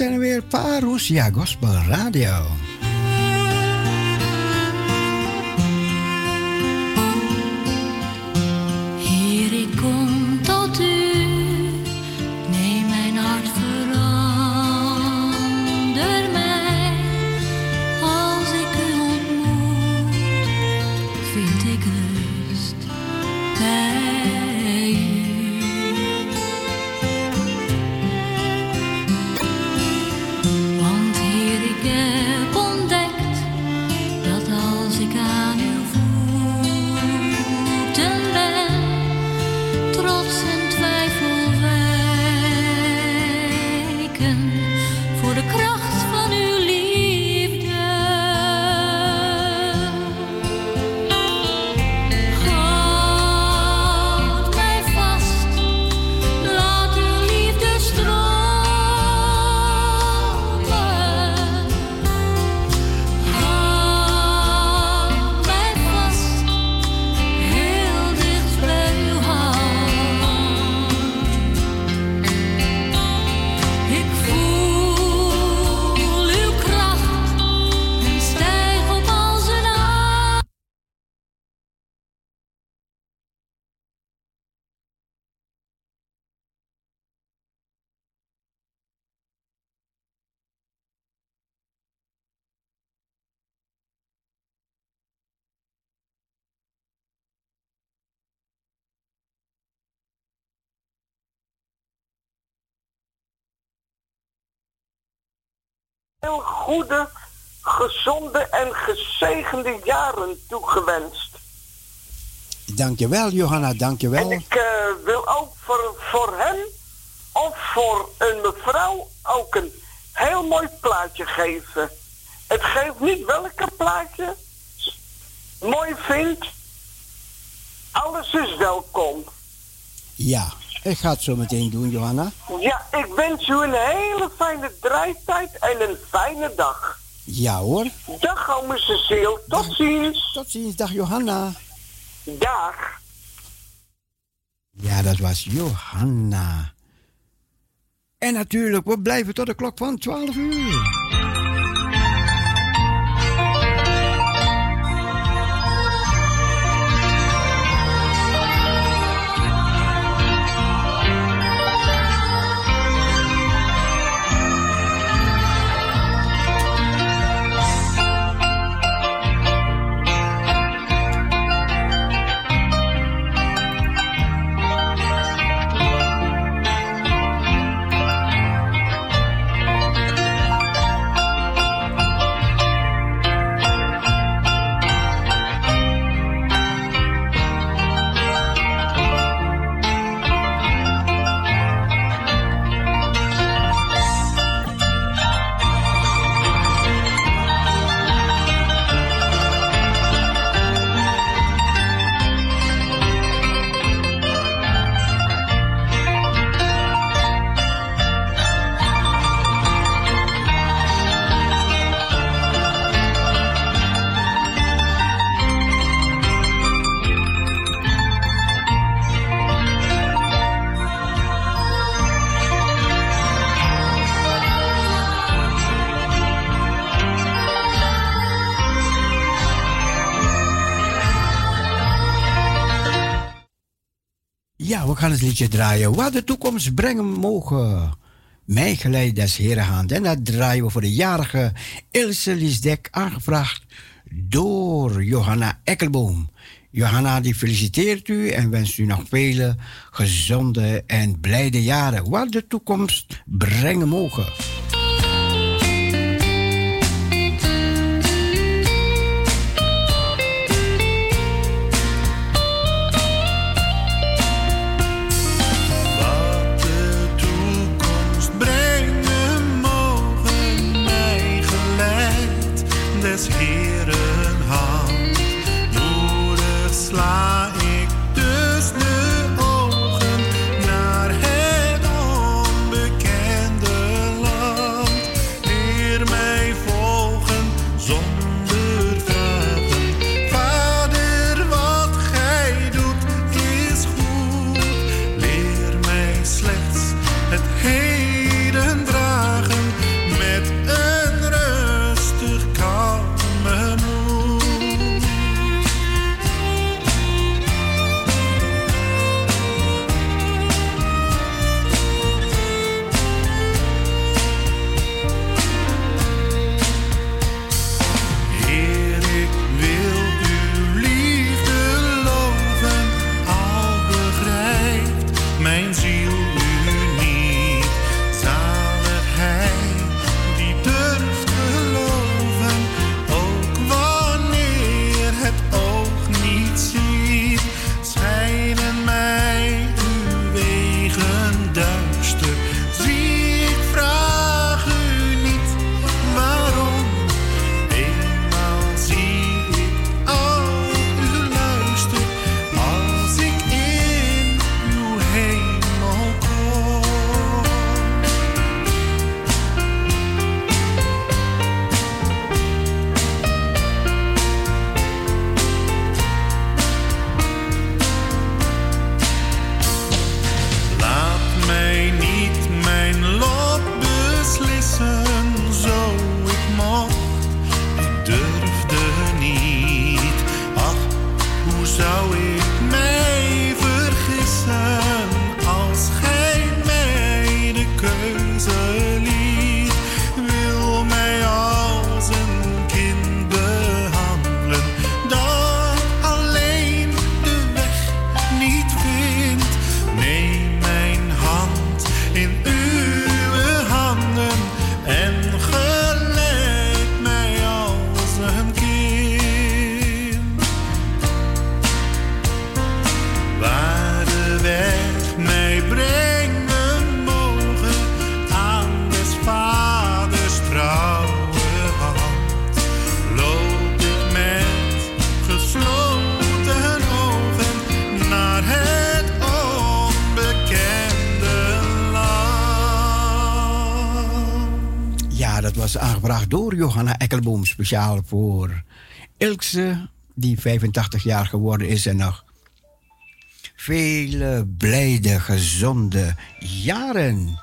zijn er weer. Parousia Gospel Radio. Goede, gezonde en gezegende jaren toegewenst. Dankjewel, Johanna, dankjewel. En ik uh, wil ook voor, voor hem of voor een mevrouw ook een heel mooi plaatje geven. Het geeft niet welke plaatje mooi vindt. Alles is welkom. Ja, ik ga het zo meteen doen, Johanna. Ja, ik wens u een hele fijne draaitijd en een fijne dag. Ja hoor. Dag, ome Cecile. Tot ziens. Tot ziens. Dag, Johanna. Dag. Ja, dat was Johanna. En natuurlijk, we blijven tot de klok van 12 uur. Gaan het liedje draaien. Wat de toekomst brengen mogen. Mijn geleid des Heren hand. En dat draaien we voor de jarige Ilse Liesdek, aangevraagd door Johanna Ekkelboom. Johanna die feliciteert u en wenst u nog vele gezonde en blijde jaren. Wat de toekomst brengen mogen. deux. Speciaal voor Ilkse, die 85 jaar geworden is en nog vele blijde, gezonde jaren.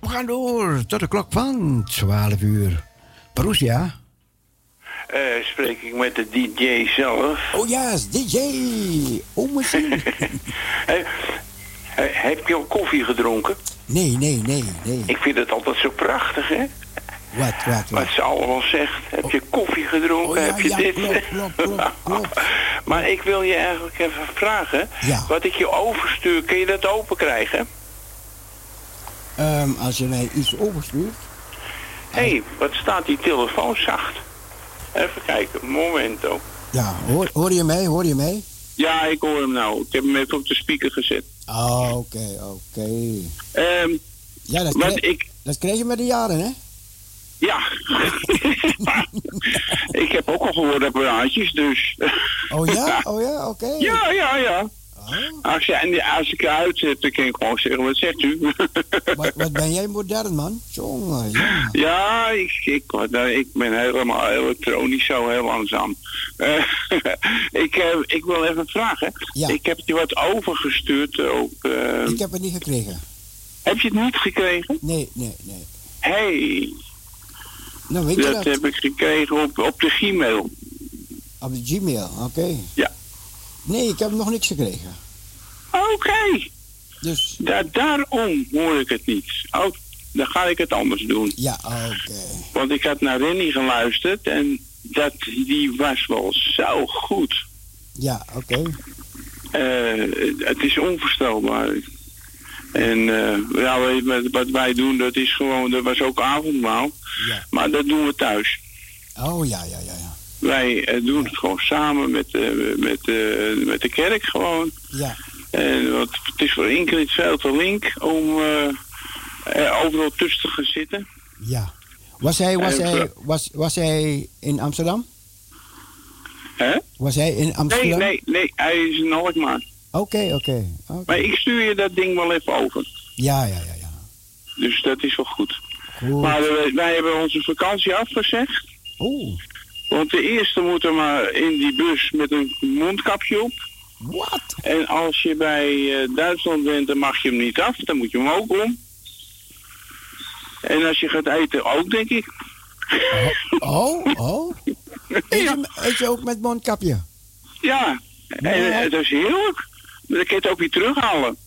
We gaan door tot de klok van 12 uur. Parousia. Uh, spreek ik met de DJ zelf? Oh ja, DJ. Oh, misschien. heb je al koffie gedronken? Nee, nee, nee, nee. Ik vind het altijd zo prachtig, hè? Wat, wat, wat? Wat ze allemaal zegt. Heb je koffie gedronken? Oh, ja, heb je ja, dit? Klopt, klopt, klopt, klopt. maar ik wil je eigenlijk even vragen. Ja. Wat ik je overstuur, kun je dat open krijgen? Um, als je mij iets overstuurt. Hé, hey, wat staat die telefoon zacht? Even kijken, momento. Ja, hoor, hoor je mij? Hoor je mij? Ja, ik hoor hem nou. Ik heb hem even op de speaker gezet. Oh, oké, oké. Ehm, ja, dat, krijg, ik, dat krijg je met de jaren, hè? Ja. ik heb ook al gehoorapparaatjes, dus... oh ja? Oh ja? Oké. Ja, ja, ja. Oh. Als, je, als ik eruit zet, dan kan ik gewoon zeggen, wat zegt u? wat, wat ben jij modern, man? Jongen. Ja, ik, ik, ik ben helemaal elektronisch zo heel langzaam. Uh, ik, uh, ik wil even vragen. Ja. Ik heb je wat overgestuurd op... Uh, ik heb het niet gekregen. Heb je het niet gekregen? Nee, nee, nee. Hey. Nou, weet je dat, dat? heb ik gekregen op, op de Gmail. Op de Gmail, oké. Ja. Nee, ik heb nog niks gekregen. Oké. Dus... Da daarom hoor ik het niet. Oh, dan ga ik het anders doen. Ja, oké. Want ik had naar Rennie geluisterd en dat, die was wel zo goed. Ja, oké. Uh, het is onvoorstelbaar. En uh, ja, wat wij doen, dat is gewoon, dat was ook avondmaal. Ja. Maar dat doen we thuis. Oh ja, ja, ja, ja. Wij uh, doen het gewoon samen met, uh, met, met de kerk gewoon. Ja. En want het is voor Ingrid veel te link om overal tussen te gaan zitten. Ja. Was hij, was, hij, was, was hij in Amsterdam? Hè? Was hij in Amsterdam? Nee, nee, nee, hij is in Alkmaar. Oké, okay, oké. Okay, maar ik stuur je dat ding wel even over. Ja, ja, ja, ja. Dus dat is wel goed. goed. Maar wij, wij hebben onze vakantie afgezegd. Oeh. Want de eerste moet er maar in die bus met een mondkapje op. Wat? En als je bij uh, Duitsland bent, dan mag je hem niet af. Dan moet je hem ook om. En als je gaat eten ook, denk ik. Oh, oh. oh. Eet, je, eet je ook met mondkapje? Ja. En dat is heerlijk. Dan kan je het ook weer terughalen.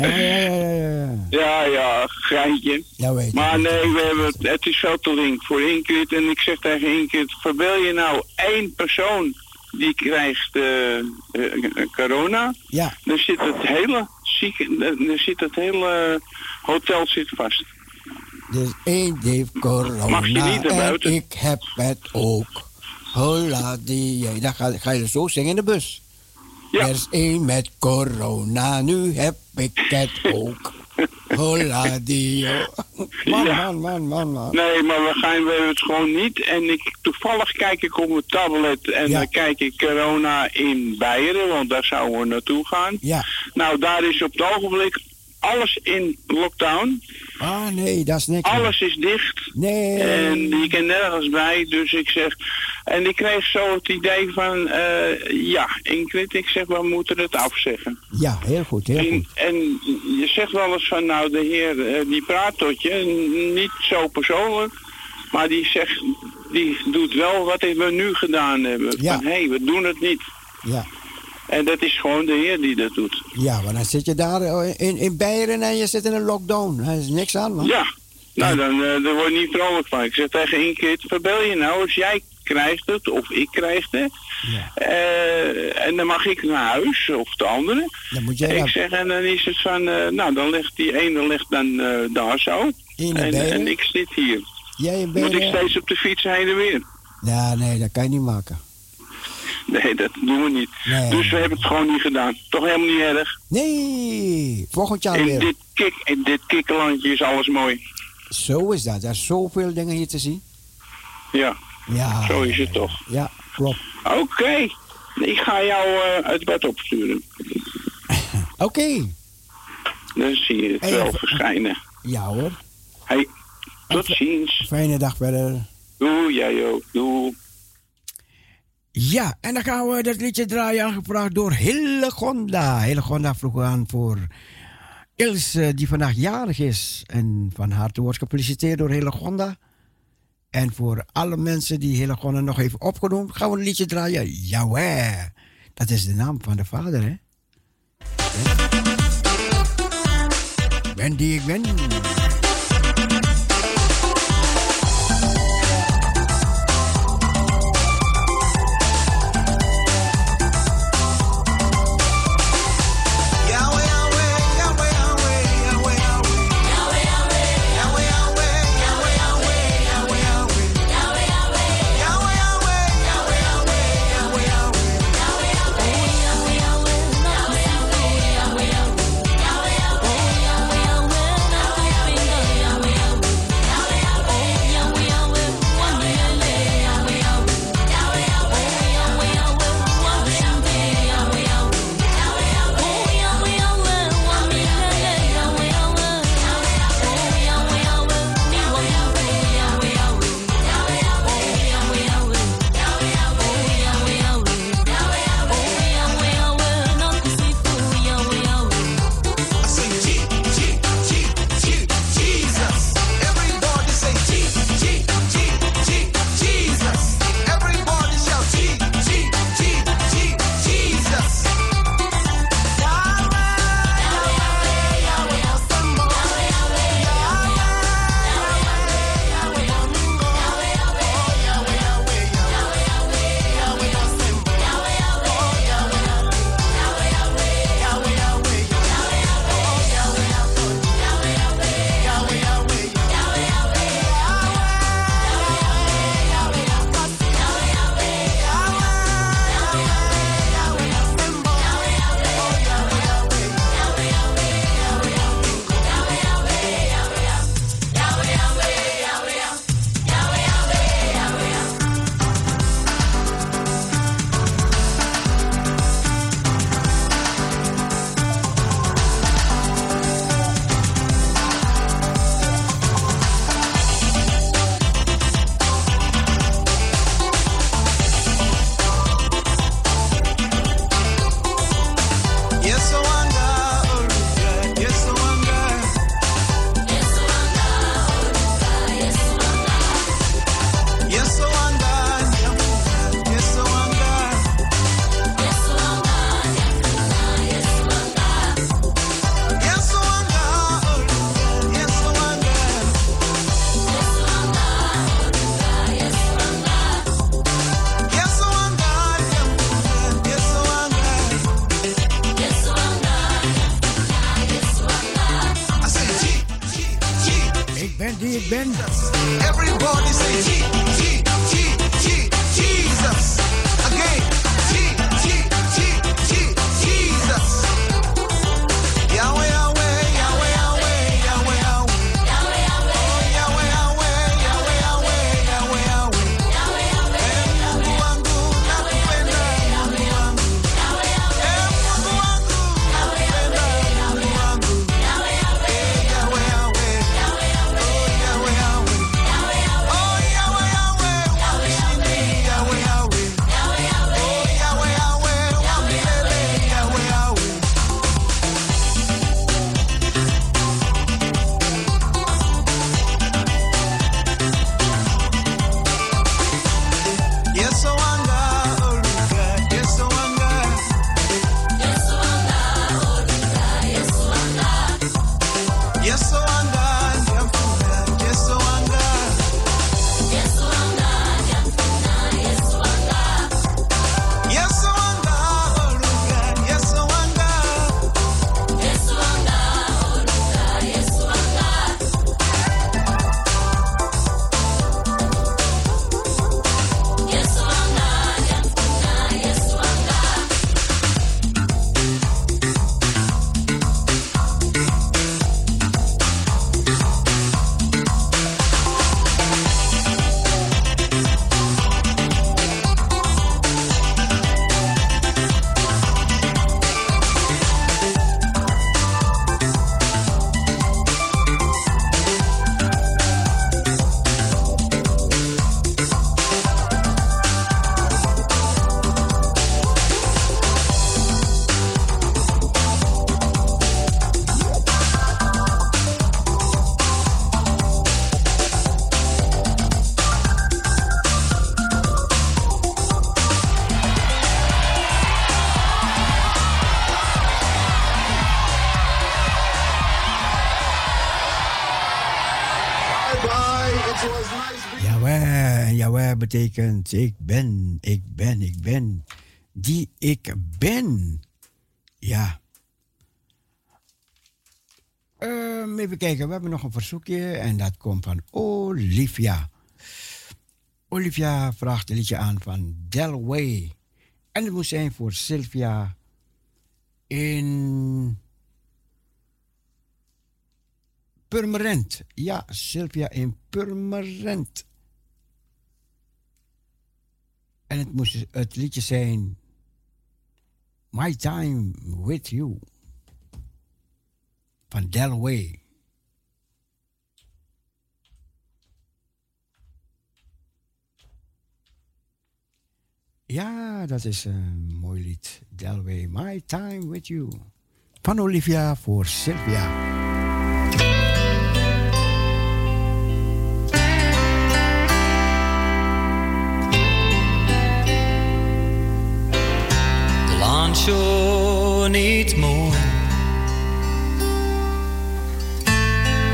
ja, ja, ja, ja. Ja, ja, geintje. Ja, weet maar nee, we hebben het, het is veel te link voor Ingrid. En ik zeg tegen Ingrid, verbel je nou één persoon die krijgt uh, uh, corona, ja. dan zit het hele ziek, dan zit het hele hotel zit vast. Dus één heeft corona Mag je niet en buiten? ik heb het ook. Hola die, dan ga, ga je zo zingen in de bus. Ja. Er is één met corona, nu heb ik het ook. Hola die. Man, Ja. man, man, man, man. Nee, maar we gaan we het gewoon niet. En ik, toevallig kijk ik op mijn tablet en Ja. dan kijk ik corona in Beieren, want daar zouden we naartoe gaan. Ja. Nou, daar is op het ogenblik alles in lockdown. Ah, nee, dat is niks. Alles is dicht. Nee. En je kan nergens bij, dus ik zeg... En ik kreeg zo het idee van, eh, ja, Ingrid, ik zeg, we moeten het afzeggen. Ja, heel goed, heel En, goed. en je zegt wel eens van, nou, de heer, eh, die praat tot je, niet zo persoonlijk, maar die zegt, die doet wel wat we nu gedaan hebben. Ja. Van, hé, hey, we doen het niet. Ja. En dat is gewoon de heer die dat doet. Ja, maar dan zit je daar eh, in, in Beieren en je zit in een lockdown. Er is niks aan, man. Ja, nou, dan eh, daar word je niet vrolijk van. Ik zeg tegen Ingrid, verbel je nou, als jij krijgt het, of ik krijg het, Ja. eh, en dan mag ik naar huis, of de andere. Dan moet jij Ik zeg, en dan is het van, nou, dan ligt die ene ligt dan daar zo. in En, en ik zit hier. Jij Moet ik steeds op de fiets heen en weer? Ja, nee, dat kan je niet maken. Nee, dat doen we niet. Nee. Dus we hebben het gewoon niet gedaan. Toch helemaal niet erg. Nee, volgend jaar In weer. dit, kik, in dit kikkerlandje is alles mooi. Zo is dat. Er zijn zoveel dingen hier te zien. Ja, Ja. Zo is het toch. Ja, klopt. oké. Ik ga jou eh, uit bed opsturen. Oké. Dan zie je het Hey, wel even- verschijnen. Ja hoor. Hey, tot ziens. Fijne dag verder. Doe, jij ook. Doe. Ja, en dan gaan we dat liedje draaien, aangevraagd door Hillegonda. Hillegonda vroeg aan voor Ilse, die vandaag jarig is. En van harte wordt gefeliciteerd door Hillegonda. En voor alle mensen die Hillegonda nog even opgenoemd, gaan we een liedje draaien. Jawel, dat is de naam van de vader, hè? Ben die ik ben. Ik ben, ik ben, ik ben. Die ik ben. Ja. Um, even kijken, we hebben nog een verzoekje en dat komt van Olivia. Olivia vraagt een liedje aan van Delway. En het moet zijn voor Sylvia in Purmerend. Ja, Sylvia in Purmerend. En het moest het liedje zijn My Time With You van Delaware. Ja, dat is een mooi lied. Delway, My Time With You. Van Olivia voor Sylvia. Sure needs mowing.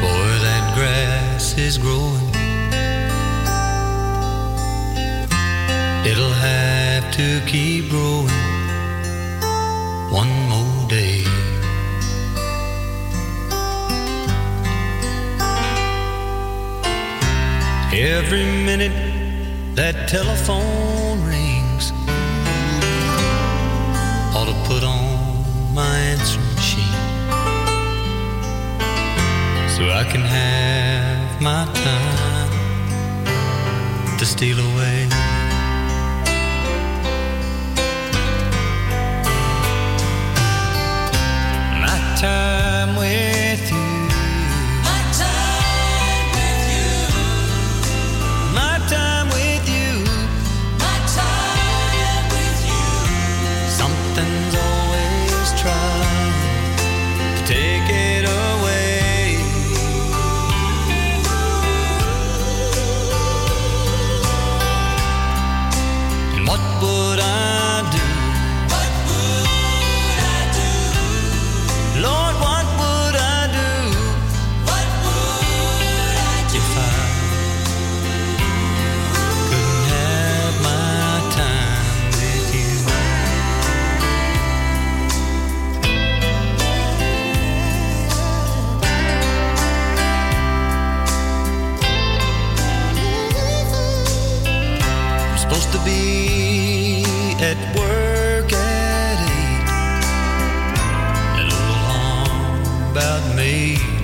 Boy, that grass is growing. It'll have to keep growing one more day. Every minute that telephone rings so I can have my time to steal away. My time with late.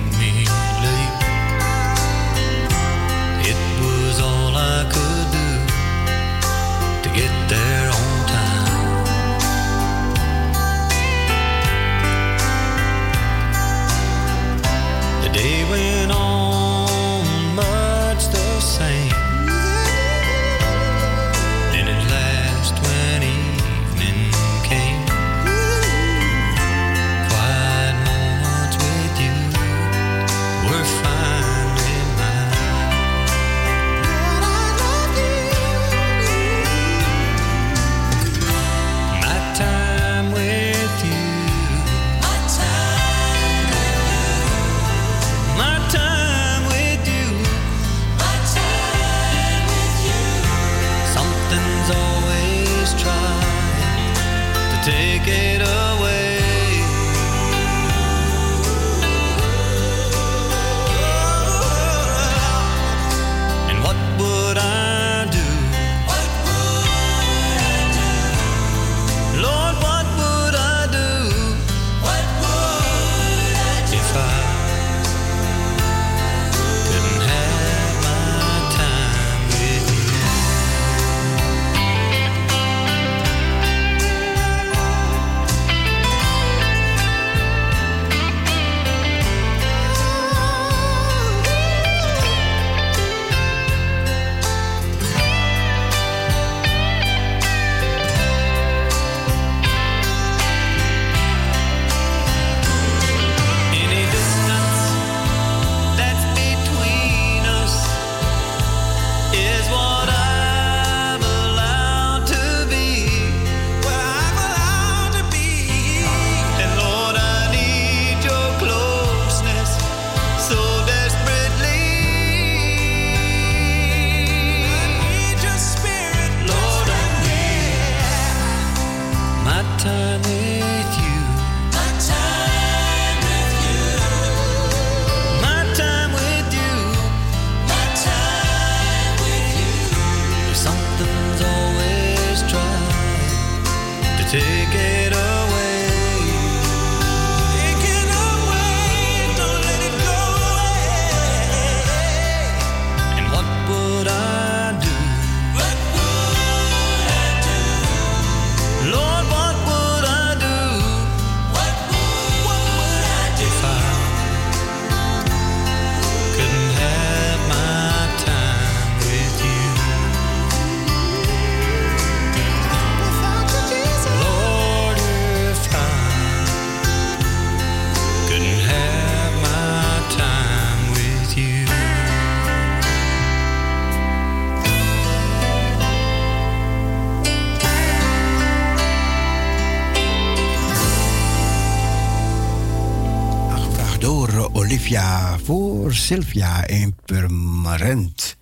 Sylvia in Permanent.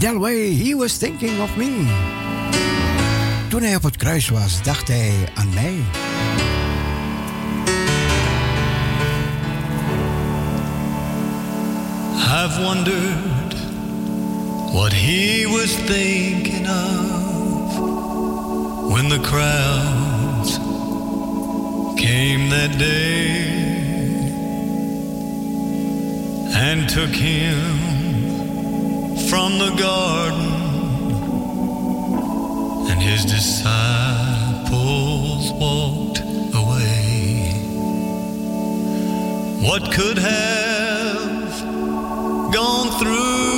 That way he was thinking of me. Toen hij op het kruis was, dacht hij aan mij. I've wondered what he was thinking of when the crowds came that day. and took him from the garden, and his disciples walked away. What could have gone through?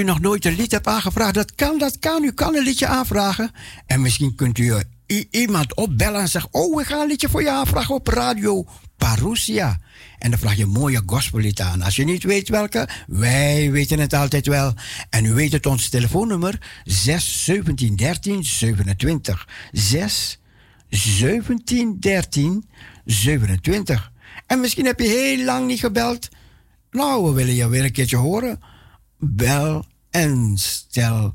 U nog nooit een lied hebt aangevraagd, dat kan, dat kan. U kan een liedje aanvragen. En misschien kunt u eh, iemand opbellen en zeggen: Oh, ik ga een liedje voor je aanvragen op radio Parousia. En dan vraag je een mooie gospellied aan. Als je niet weet welke, wij weten het altijd wel. En u weet het, ons telefoonnummer 6 17 13 27. 6 17 13 27. En misschien heb je heel lang niet gebeld. Nou, we willen je weer een keertje horen. Bel en stel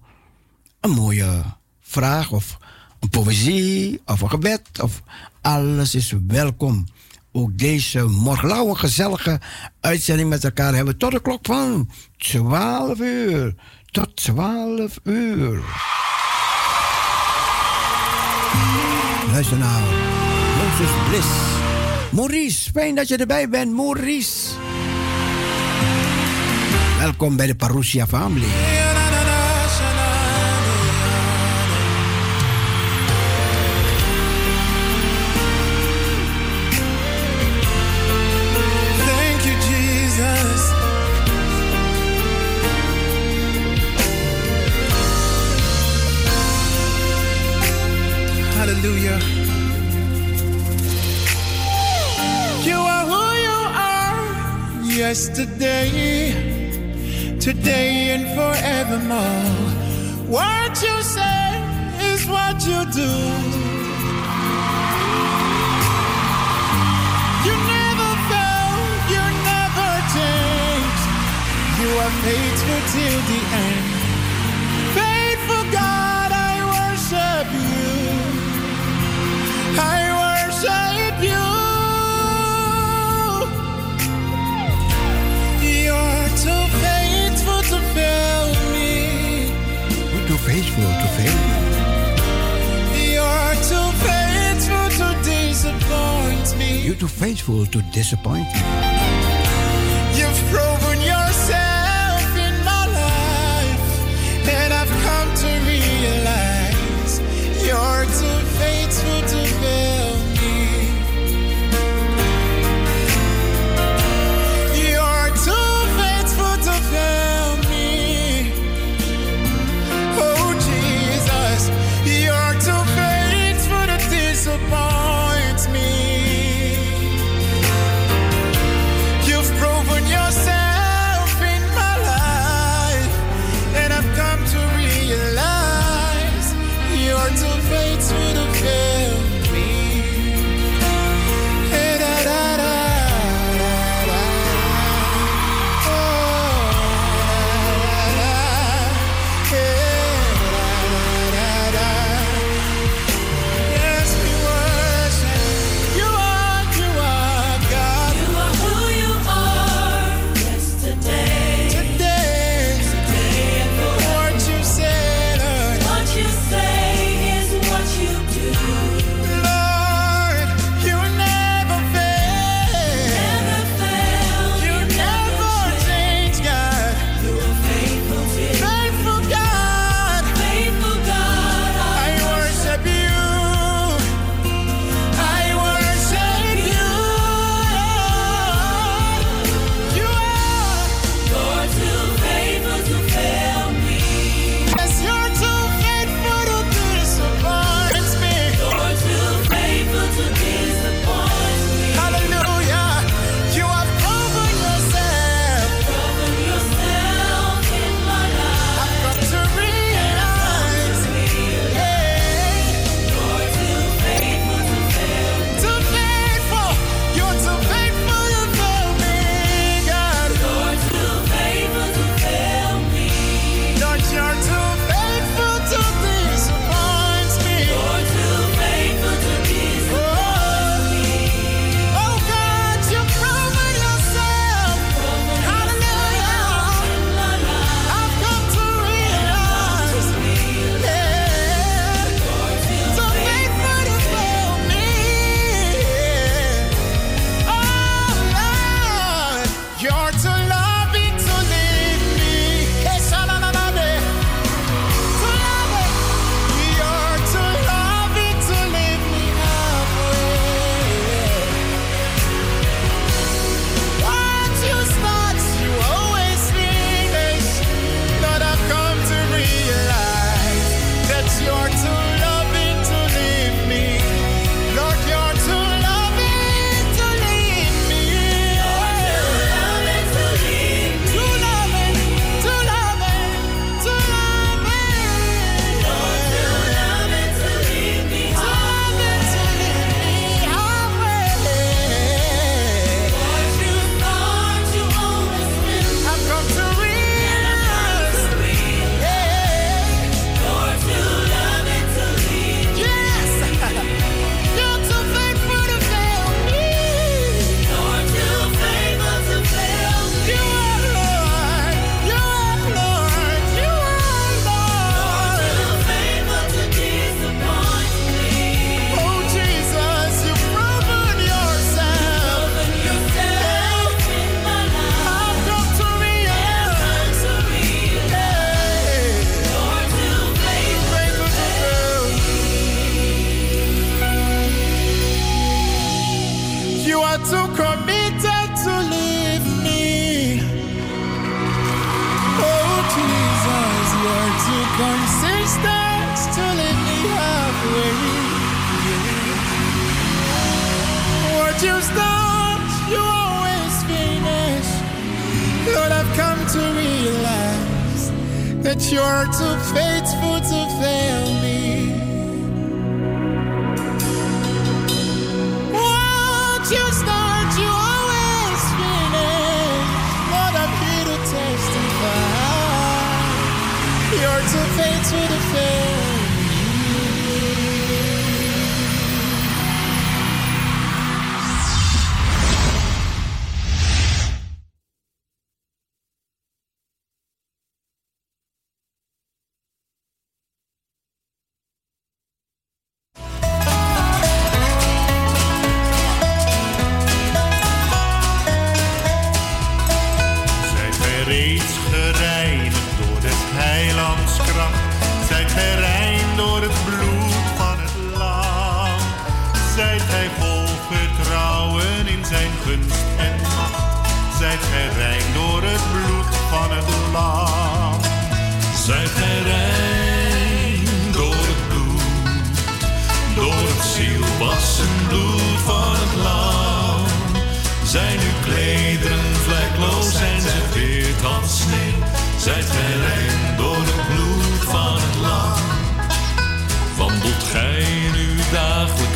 een mooie vraag of een poëzie of een gebed of alles is welkom. Ook deze morgenlauwe gezellige uitzending met elkaar hebben tot de klok van 12 uur. Tot 12 uur. Luister nou. Moses Bliss. Maurice, fijn dat je erbij bent, Maurice. Welkom bij de Parousia Family. Thank you, Jesus. Hallelujah. You are who you are yesterday, today, and forevermore. What you say is what you do. You never fail, you never change. You are faithful till the end. Faithful God, I worship you. I too faithful to disappoint me.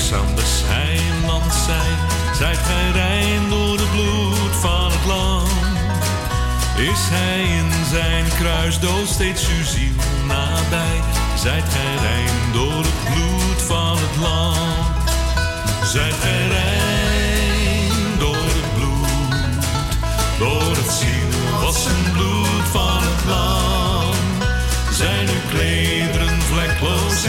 De heiland zijn. Zijt gij rein door het bloed van het lam. Is hij in zijn kruisdood steeds uw ziel nabij. Zijt gij rein door het bloed van het lam. Zijt gij rein door het bloed, door het zielwassen bloed van het lam. Zijn uw klederen vlekloos,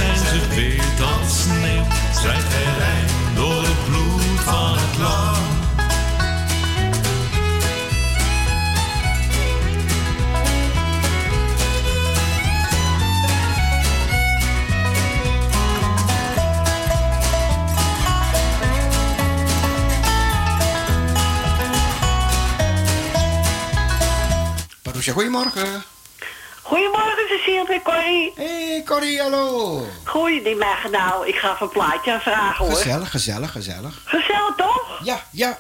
Goedemorgen. Goedemorgen, Cecile en Corrie. Hey Corrie, hallo. Mag nou. Ik ga even een plaatje aanvragen hoor. Gezellig, gezellig, gezellig. Gezellig toch? Ja, ja.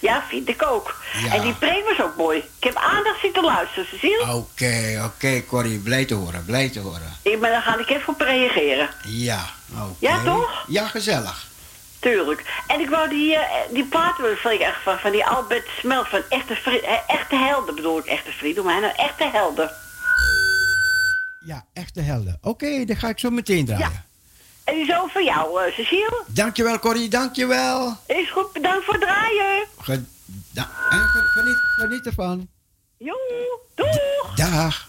Ja, vind ik ook. Ja. En die preek was ook mooi. Ik heb aandacht zitten luisteren, Cecile. Oké, oké Corrie, blij te horen, blij te horen. Ik, maar dan ga ik even op reageren. Ja, oké. Ja, toch? Ja, gezellig. Tuurlijk. En ik wou die, eh, die platen ik echt van, van die Albert Smelt van echte, echte helden bedoel ik. Echte vrienden, maar nou, echte helden. Ja, echte helden. Oké, dan ga ik zo meteen draaien. Ja. En die is ook voor jou, eh, Cecile. Dankjewel Corrie, dankjewel. Is goed, bedankt voor het draaien. Ge en ge- geniet, geniet ervan. Jo, doeg! Dag.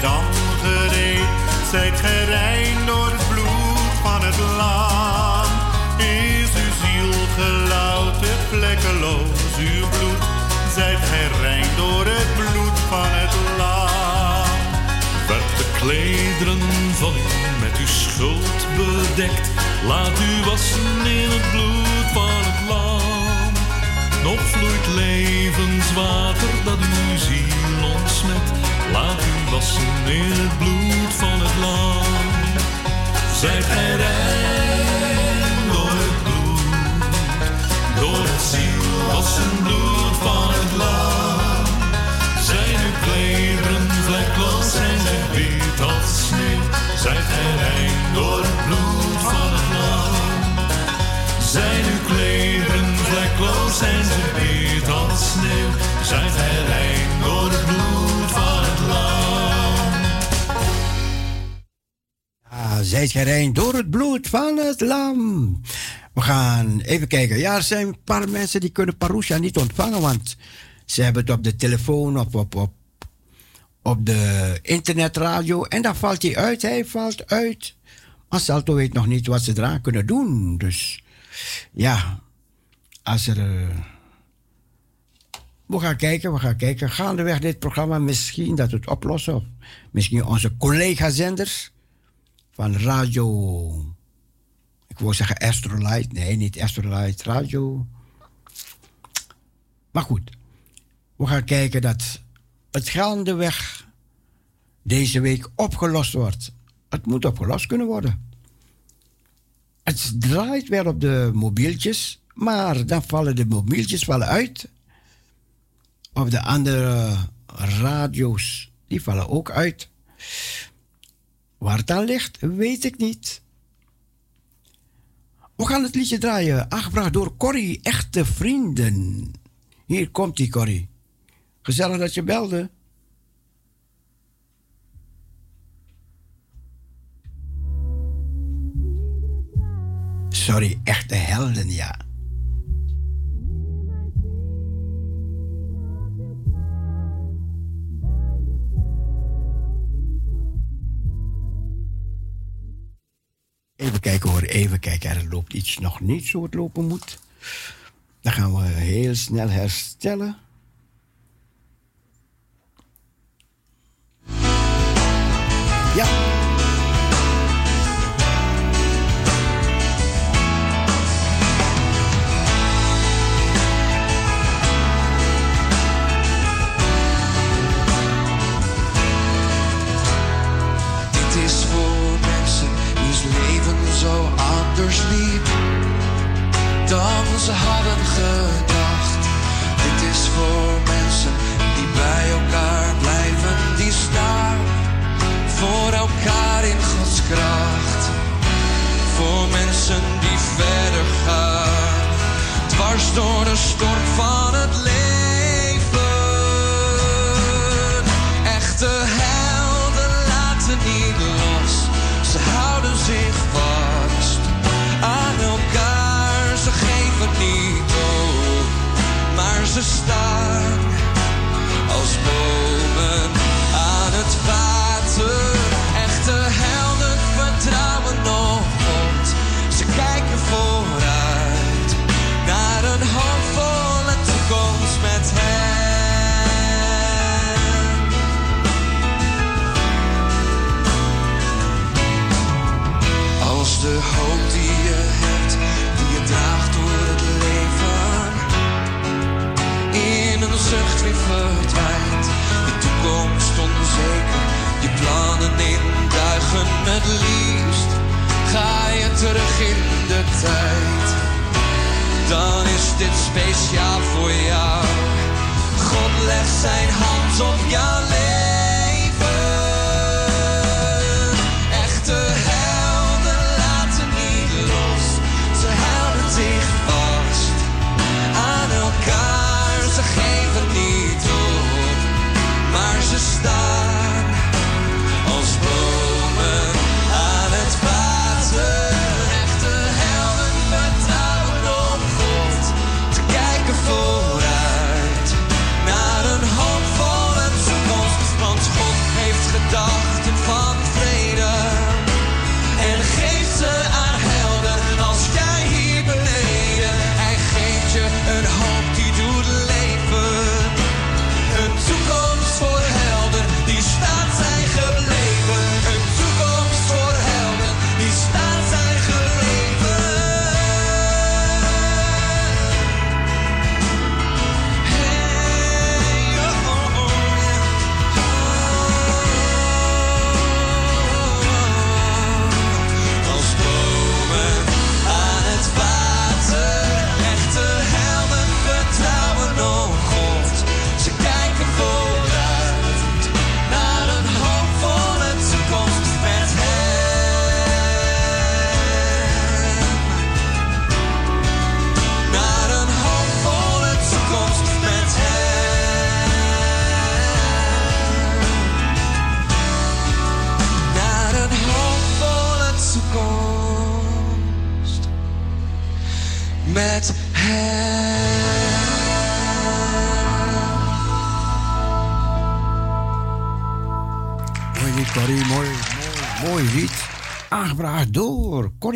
Zijt gij dan gereed? Zijt door het bloed van het lam? Is uw ziel gelouterd, vlekkeloos uw bloed? Zijt gij rein door het bloed van het lam? Werd de klederen van u met uw schuld bedekt. Laat u wassen in het bloed van het lam. Nog vloeit levenswater dat uw ziel ontsmet. Laat u wassen in het bloed van het lam. Zijt gij door het bloed, door het zielwassen bloed zijt gij rein door het bloed van het lam. We gaan even kijken. Ja, er zijn een paar mensen die kunnen Parousia niet ontvangen, want ze hebben het op de telefoon, op, op, op, op de internetradio. En dan valt hij uit, hij valt uit. Maar Salto weet nog niet wat ze eraan kunnen doen. Dus ja, als er... eh, we gaan kijken, we gaan kijken. Gaandeweg dit programma misschien dat we het oplossen. Of misschien onze collega-zenders van radio... Ik wil zeggen Astrolight. Nee, niet Astrolight. Radio... Maar goed, we gaan kijken dat het gaandeweg deze week opgelost wordt. Het moet opgelost kunnen worden. Het draait weer op de mobieltjes, maar dan vallen de mobieltjes vallen uit. Of de andere radio's, die vallen ook uit. Waar het aan ligt, weet ik niet. We gaan het liedje draaien, aangebracht door Corrie, echte vrienden. Hier komt die Corrie. Gezellig dat je belde. Sorry, echte helden, ja. Even kijken hoor, even kijken. Er loopt iets nog niet zo het lopen moet. Dan gaan we heel snel herstellen. Ja. Dan ze hadden gedacht. Dit is voor mensen die bij elkaar blijven, die staan voor elkaar in Gods kracht. Voor mensen die verder gaan, dwars door de storm van het leven. Je plannen in duigen het liefst. Ga je terug in de tijd, dan is dit speciaal voor jou. God legt zijn hand op jouw leven.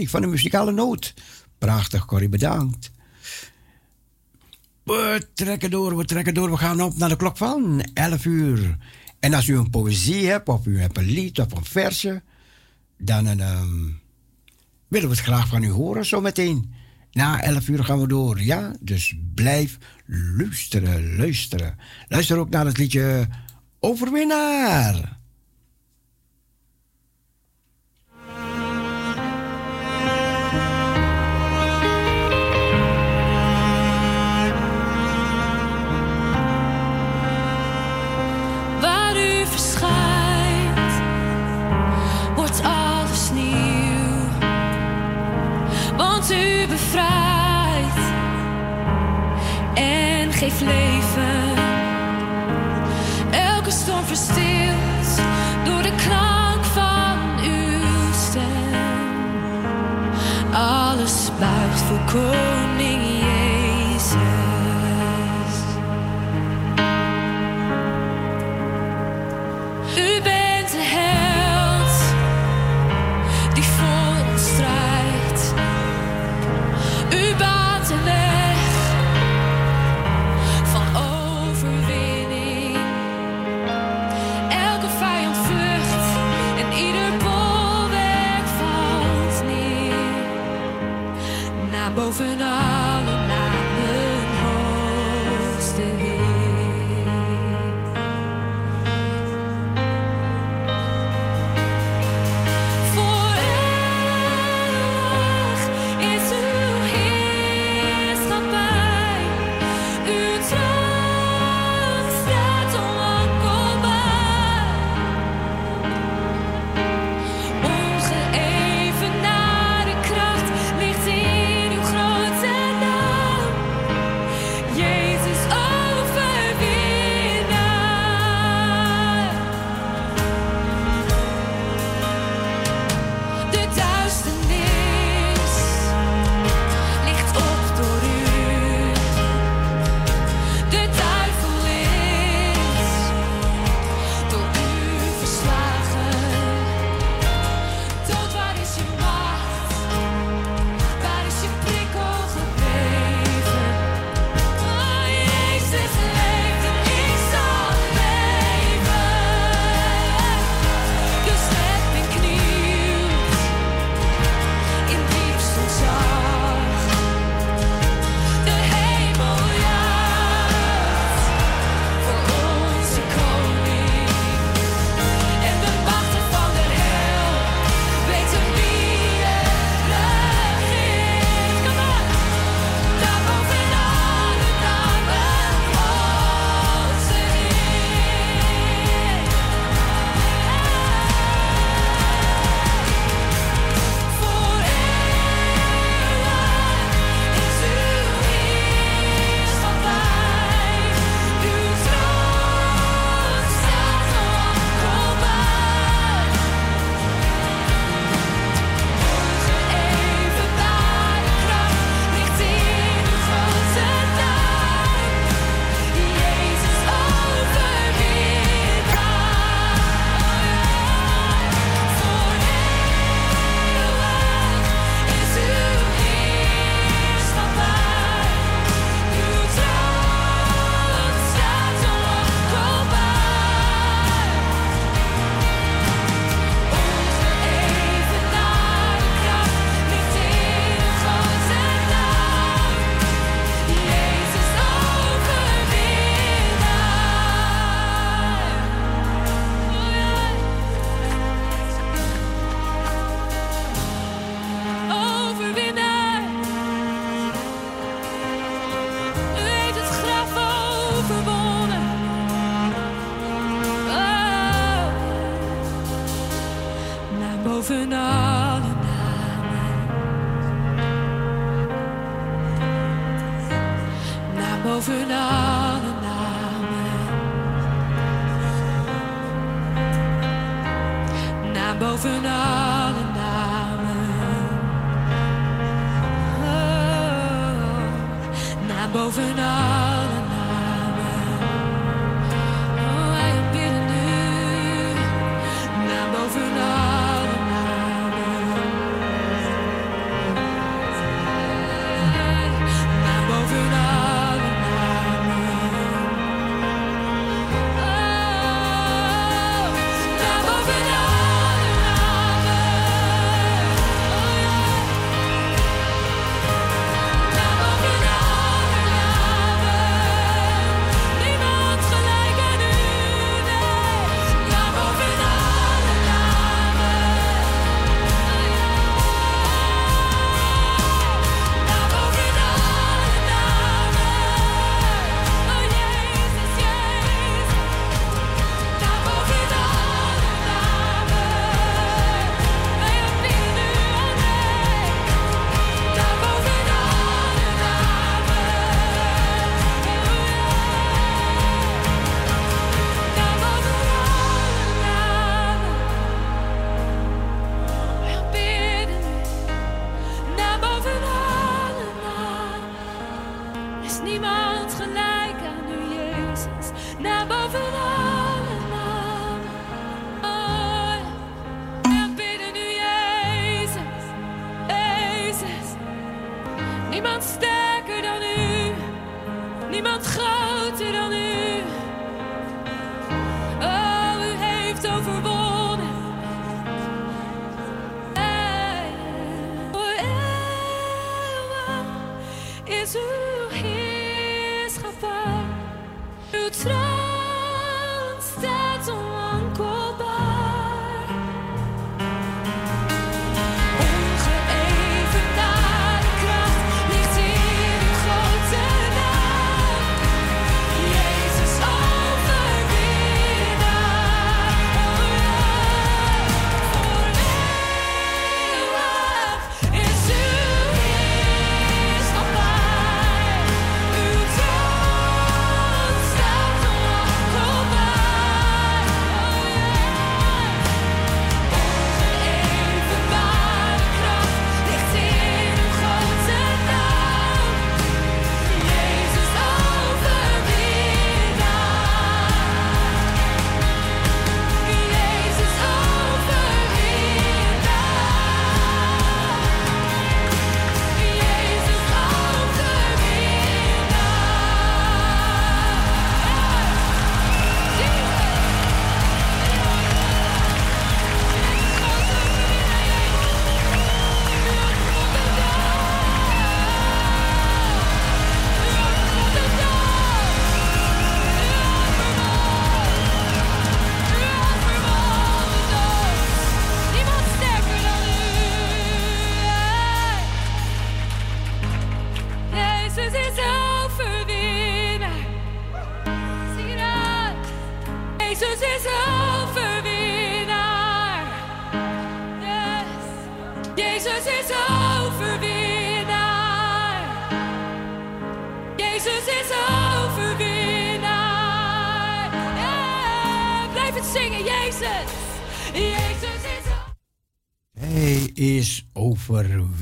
Van de muzikale noot. Prachtig, Corrie, bedankt. We trekken door, we trekken door. We gaan op naar de klok van 11 uur. En als u een poëzie hebt, of u hebt een lied of een versje, dan eh, willen we het graag van u horen zo meteen. Na 11 uur gaan we door, ja? Dus blijf luisteren, luisteren. Luister ook naar het liedje Overwinnaar. Leef leven. Elke storm verstilt door de klank van uw stem. Alles buigt voor koning.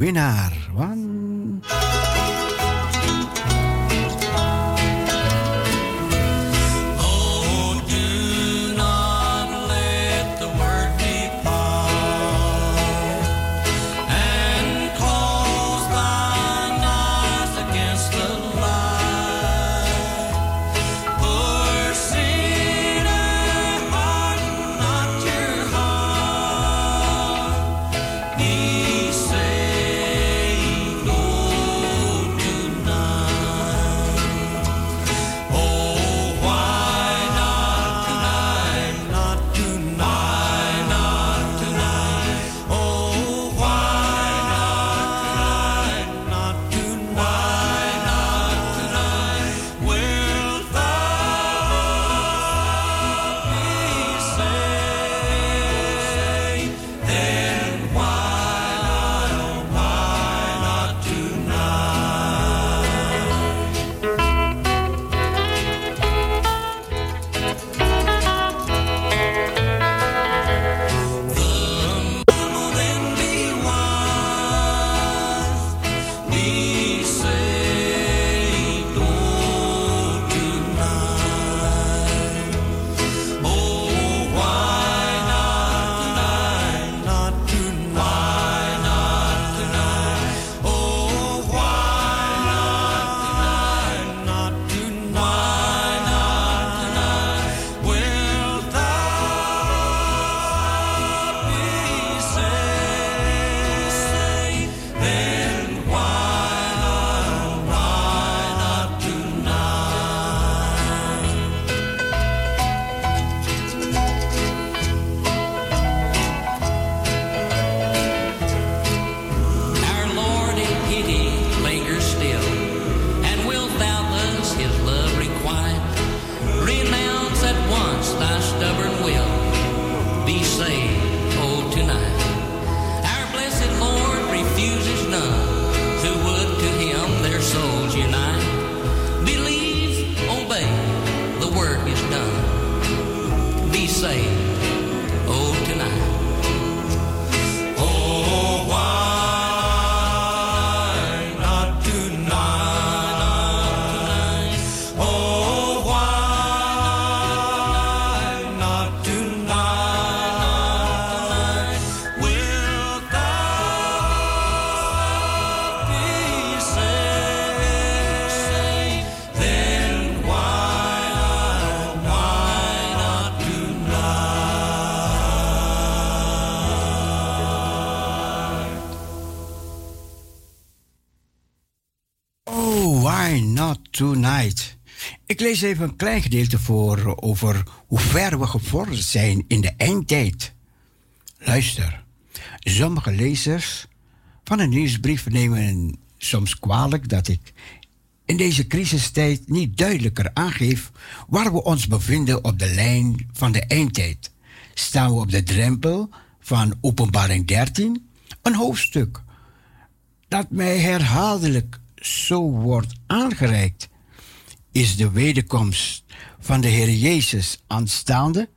Overwinnaar. Lees even een klein gedeelte voor over hoe ver we gevorderd zijn in de eindtijd. Luister, sommige lezers van een nieuwsbrief nemen soms kwalijk dat ik in deze crisistijd niet duidelijker aangeef waar we ons bevinden op de lijn van de eindtijd. Staan we op de drempel van Openbaring 13, een hoofdstuk dat mij herhaaldelijk zo wordt aangereikt, is de wederkomst van de Heer Jezus aanstaande.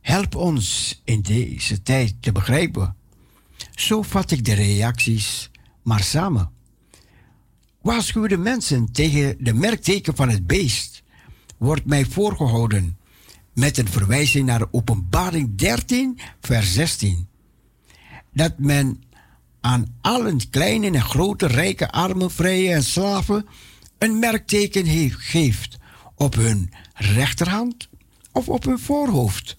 Help ons in deze tijd te begrijpen. Zo vat ik de reacties maar samen. Waarschuw de mensen tegen de merkteken van het beest, wordt mij voorgehouden met een verwijzing naar Openbaring 13, vers 16. Dat men aan allen kleine en grote, rijke, armen, vrije en slaven een merkteken heeft, geeft op hun rechterhand of op hun voorhoofd.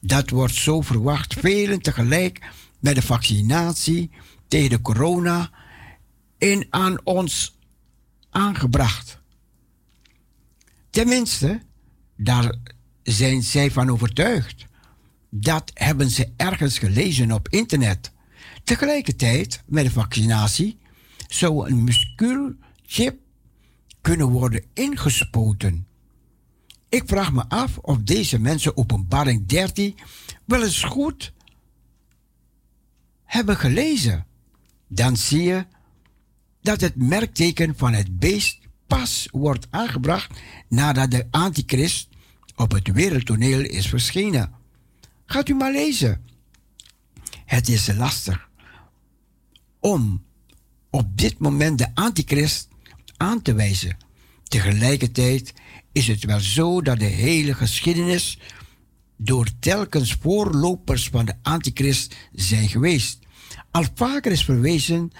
Dat wordt zo verwacht, velen tegelijk met de vaccinatie tegen de corona in aan ons aangebracht. Tenminste, daar zijn zij van overtuigd. Dat hebben ze ergens gelezen op internet. Tegelijkertijd met de vaccinatie zou een muscuulchip kunnen worden ingespoten Ik vraag me af of deze mensen openbaring 13 wel eens goed hebben gelezen. Dan zie je dat het merkteken van het beest pas wordt aangebracht nadat de antichrist op het wereldtoneel is verschenen. Gaat u maar lezen. Het is lastig om op dit moment de antichrist aan te wijzen. Tegelijkertijd is het wel zo dat de hele geschiedenis door telkens voorlopers van de antichrist zijn geweest. Al vaker is verwezen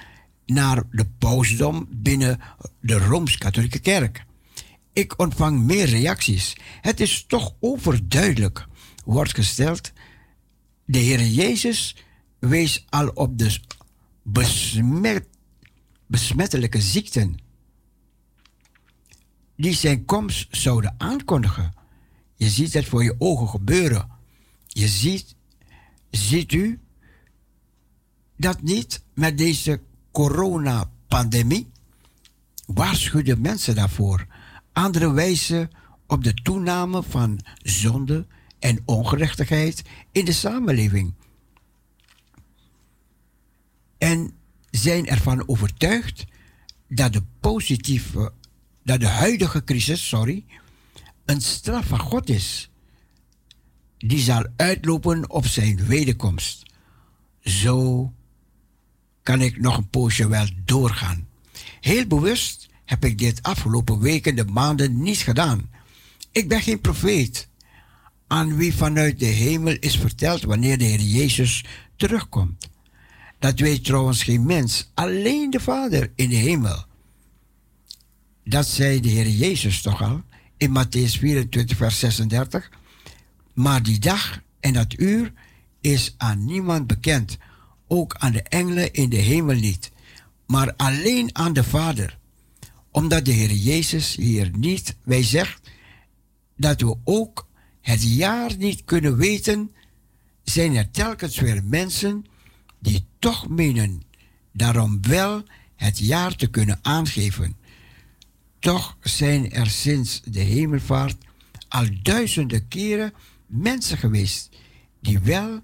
naar de pausdom binnen de Rooms-Katholieke Kerk. Ik ontvang meer reacties. Het is toch overduidelijk, wordt gesteld. De Heer Jezus wees al op de besmet, besmettelijke ziekten die zijn komst zouden aankondigen. Je ziet het voor je ogen gebeuren. Je ziet, ziet u dat niet met deze coronapandemie? Waarschuwden mensen daarvoor. Andere wijzen op de toename van zonde en ongerechtigheid in de samenleving. En zijn ervan overtuigd dat de positieve, dat de huidige crisis, sorry, een straf van God is. Die zal uitlopen op zijn wederkomst. Zo kan ik nog een poosje wel doorgaan. Heel bewust heb ik dit afgelopen weken, de maanden niet gedaan. Ik ben geen profeet aan wie vanuit de hemel is verteld wanneer de Heer Jezus terugkomt. Dat weet trouwens geen mens, alleen de Vader in de hemel. Dat zei de Heer Jezus toch al in Matthäus 24, vers 36. Maar die dag en dat uur is aan niemand bekend, ook aan de engelen in de hemel niet, maar alleen aan de Vader. Omdat de Heer Jezus hier niet wij zegt dat we ook het jaar niet kunnen weten, zijn er telkens weer mensen die toch menen daarom wel het jaar te kunnen aangeven. Toch zijn er sinds de hemelvaart al duizenden keren mensen geweest die wel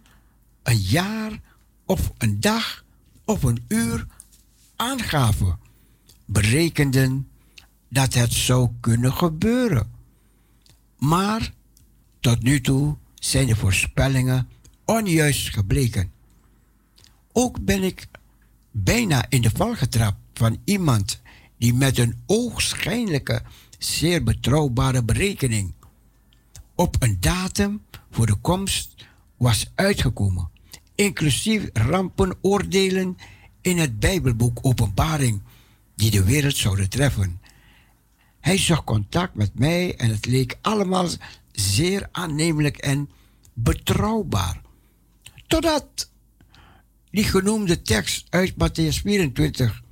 een jaar of een dag of een uur aangaven, berekenden dat het zou kunnen gebeuren. Maar tot nu toe zijn de voorspellingen onjuist gebleken. Ook ben ik bijna in de val getrapt van iemand die met een oogschijnlijke, zeer betrouwbare berekening op een datum voor de komst was uitgekomen, inclusief rampenoordelen in het Bijbelboek Openbaring die de wereld zouden treffen. Hij zocht contact met mij en het leek allemaal zeer aannemelijk en betrouwbaar. Totdat die genoemde tekst uit Matthäus 24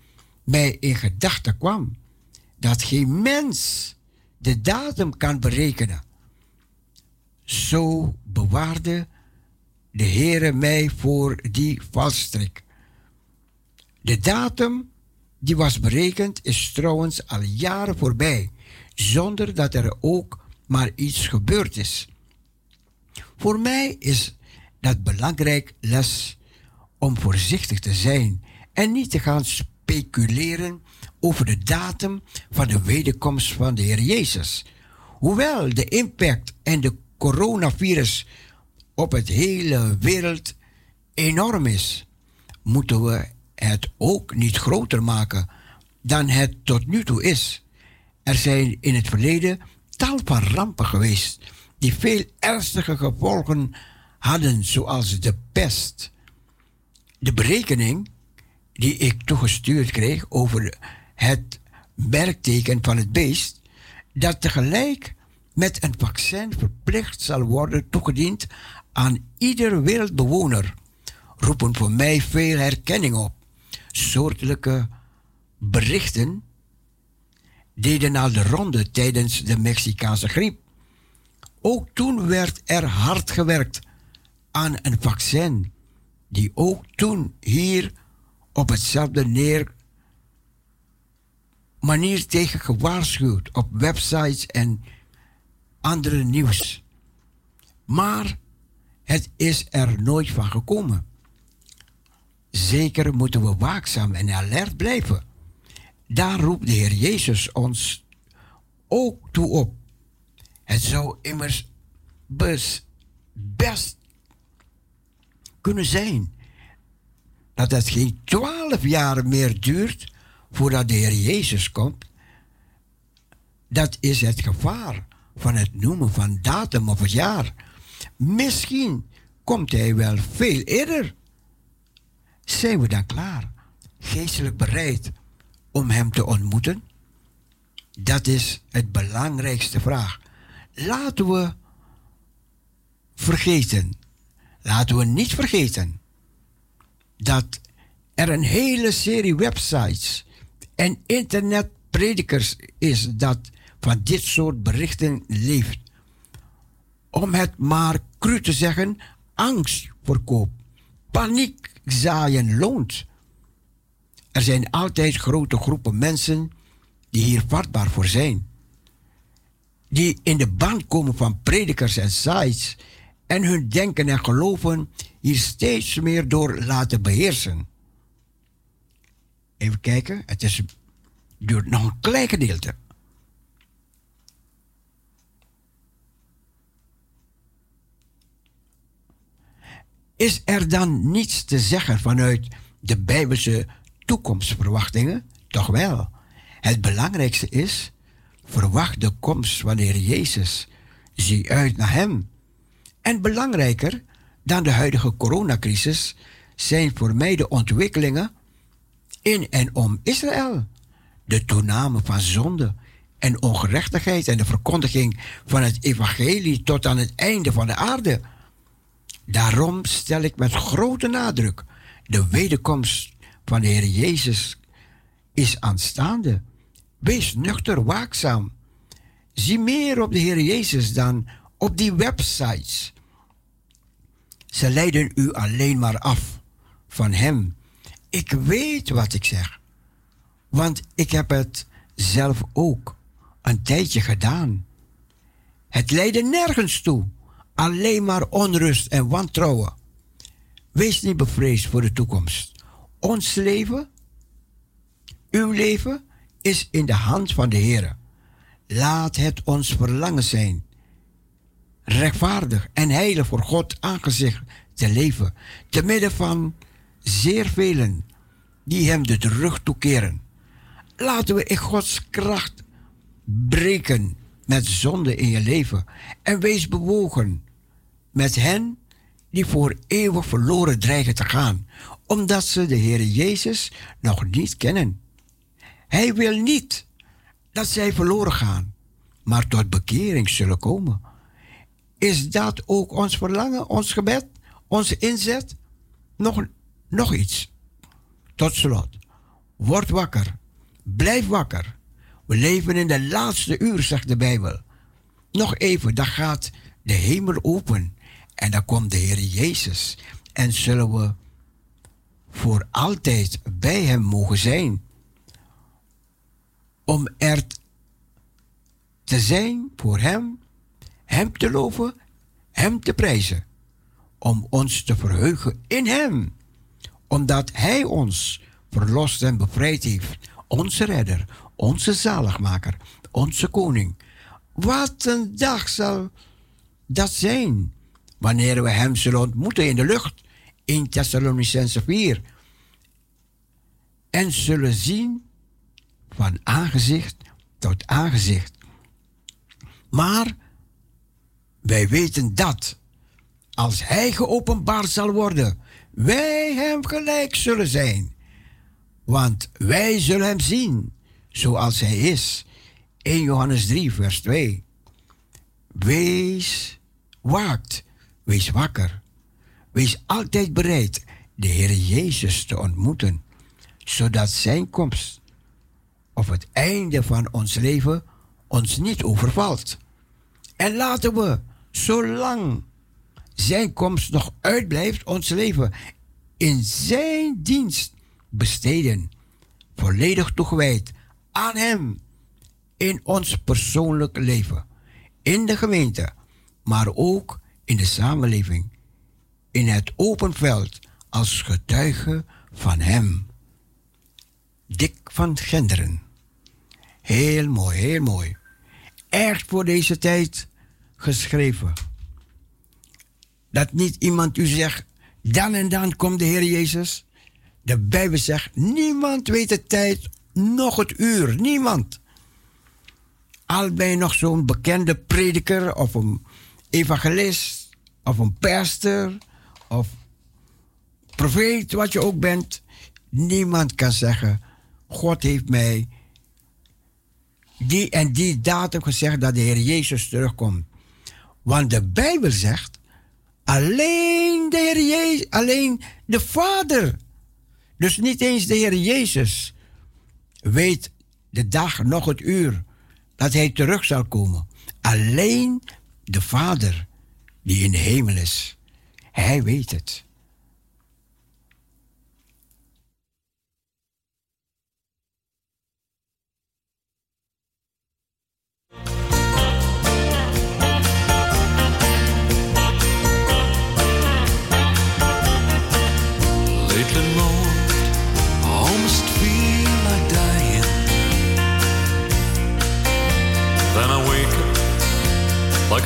mij in gedachten kwam dat geen mens de datum kan berekenen. Zo bewaarde de Heere mij voor die valstrik. De datum die was berekend is trouwens al jaren voorbij, zonder dat er ook maar iets gebeurd is. Voor mij is dat belangrijk les om voorzichtig te zijn en niet te gaan speculeren over de datum van de wederkomst van de Heer Jezus. Hoewel de impact en de coronavirus op het hele wereld enorm is, moeten we het ook niet groter maken dan het tot nu toe is. Er zijn in het verleden tal van rampen geweest die veel ernstige gevolgen hadden, zoals de pest. De berekening die ik toegestuurd kreeg over het merkteken van het beest, dat tegelijk met een vaccin verplicht zal worden toegediend aan ieder wereldbewoner, roepen voor mij veel herkenning op. Soortelijke berichten deden al de ronde tijdens de Mexicaanse griep. Ook toen werd er hard gewerkt aan een vaccin, die ook toen hier op hetzelfde neer manier tegen gewaarschuwd op websites en andere nieuws. Maar het is er nooit van gekomen. Zeker moeten we waakzaam en alert blijven. Daar roept de Heer Jezus ons ook toe op. Het zou immers bes- best kunnen zijn dat het geen twaalf jaar meer duurt voordat de Heer Jezus komt. Dat is het gevaar van het noemen van datum of het jaar. Misschien komt hij wel veel eerder. Zijn we dan klaar, geestelijk bereid om Hem te ontmoeten? Dat is het belangrijkste vraag. Laten we vergeten, laten we niet vergeten dat er een hele serie websites en internetpredikers is dat van dit soort berichten leeft. Om het maar cru te zeggen, angst verkoopt. Paniek zaaien loont. Er zijn altijd grote groepen mensen die hier vatbaar voor zijn. Die in de band komen van predikers en sites en hun denken en geloven hier steeds meer door laten beheersen. Even kijken, het is, duurt nog een klein gedeelte. Is er dan niets te zeggen vanuit de Bijbelse toekomstverwachtingen? Toch wel. Het belangrijkste is, verwacht de komst Heer Jezus. Zie uit naar Hem. En belangrijker dan de huidige coronacrisis zijn voor mij de ontwikkelingen in en om Israël. De toename van zonde en ongerechtigheid en de verkondiging van het evangelie tot aan het einde van de aarde. Daarom stel ik met grote nadruk de wederkomst van de Heer Jezus is aanstaande. Wees nuchter, waakzaam. Zie meer op de Heer Jezus dan op die websites. Ze leiden u alleen maar af van Hem. Ik weet wat ik zeg, want ik heb het zelf ook een tijdje gedaan. Het leidde nergens toe, alleen maar onrust en wantrouwen. Wees niet bevreesd voor de toekomst. Ons leven, uw leven, is in de hand van de Heer. Laat het ons verlangen zijn rechtvaardig en heilig voor God aangezicht te leven, te midden van zeer velen die hem de rug toekeren. Laten we in Gods kracht breken met zonde in je leven en wees bewogen met hen die voor eeuwig verloren dreigen te gaan, omdat ze de Heer Jezus nog niet kennen. Hij wil niet dat zij verloren gaan, maar tot bekering zullen komen. Is dat ook ons verlangen, ons gebed, onze inzet? Nog, nog iets. Tot slot. Word wakker. Blijf wakker. We leven in de laatste uur, zegt de Bijbel. Nog even, dan gaat de hemel open. En dan komt de Heer Jezus. En zullen we voor altijd bij Hem mogen zijn. Om er te zijn voor Hem hem te loven, Hem te prijzen. Om ons te verheugen in Hem. Omdat Hij ons verlost en bevrijd heeft. Onze redder, onze zaligmaker, onze koning. Wat een dag zal dat zijn. Wanneer we Hem zullen ontmoeten in de lucht. In Thessalonicense 4. En zullen zien van aangezicht tot aangezicht. Maar wij weten dat als Hij geopenbaard zal worden, wij Hem gelijk zullen zijn. Want wij zullen Hem zien zoals Hij is. 1 Johannes 3, vers 2. Wees waakt, wees wakker. Wees altijd bereid de Heer Jezus te ontmoeten, zodat Zijn komst of het einde van ons leven ons niet overvalt. En laten we, zolang Zijn komst nog uitblijft, ons leven in Zijn dienst besteden, volledig toegewijd aan Hem in ons persoonlijk leven. in de gemeente, maar ook in de samenleving, in het open veld, als getuige van Hem. Dick van Genderen. Heel mooi, heel mooi. Echt voor deze tijd geschreven. Dat niet iemand u zegt, dan en dan komt de Heer Jezus. De Bijbel zegt, niemand weet de tijd, nog het uur. Niemand. Al ben je nog zo'n bekende prediker of een evangelist of een pastor of profeet, wat je ook bent. Niemand kan zeggen, God heeft mij die en die datum gezegd dat de Heer Jezus terugkomt. Want de Bijbel zegt, alleen de Heer Jezus, alleen de Vader, dus niet eens de Heer Jezus, weet de dag nog het uur dat Hij terug zal komen. Alleen de Vader die in de hemel is, Hij weet het.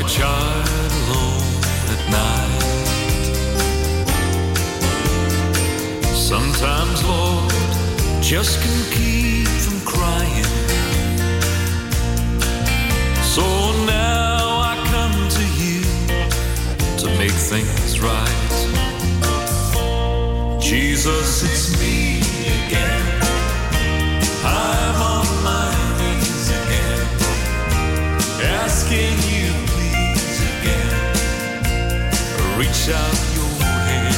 A child alone at night. Sometimes, Lord, just can't keep from crying. So now I come to you to make things right. Jesus, it's me again. Reach out your hand.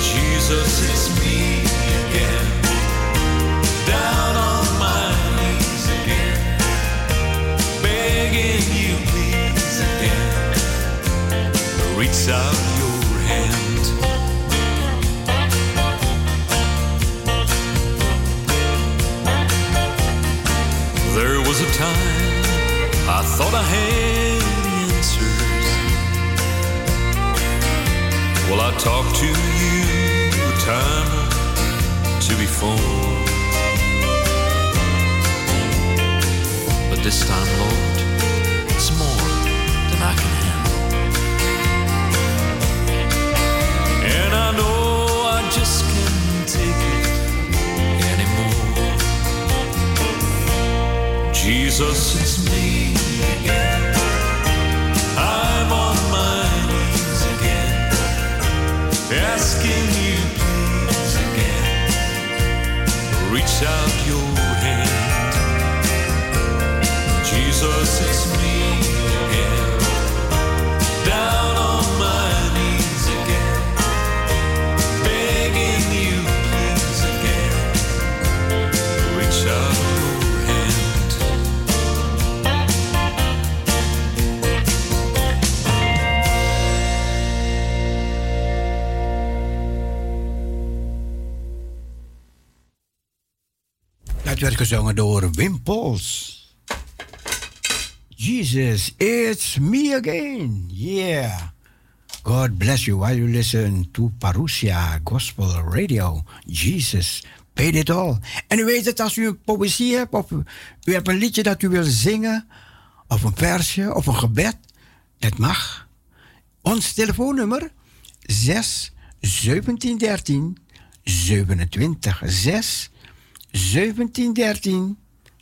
Jesus, me again, down on my knees again, begging you, please, again, reach out your hand. There was a time I thought I had Well, I talked to you time two before. But this time, Lord, it's more than I can handle. And I know I just can't take it anymore. Jesus, it's me again. Asking you, please, again, reach out your hand. Jesus, it's me Dat werd gezongen door Wim Pols. Jesus, it's me again. Yeah. God bless you while you listen to Parousia Gospel Radio. Jesus, paid it all. En u weet het, als u een poëzie hebt, of u, u hebt een liedje dat u wil zingen, of een versje, of een gebed, dat mag. Ons telefoonnummer 6 1713 27 6 1713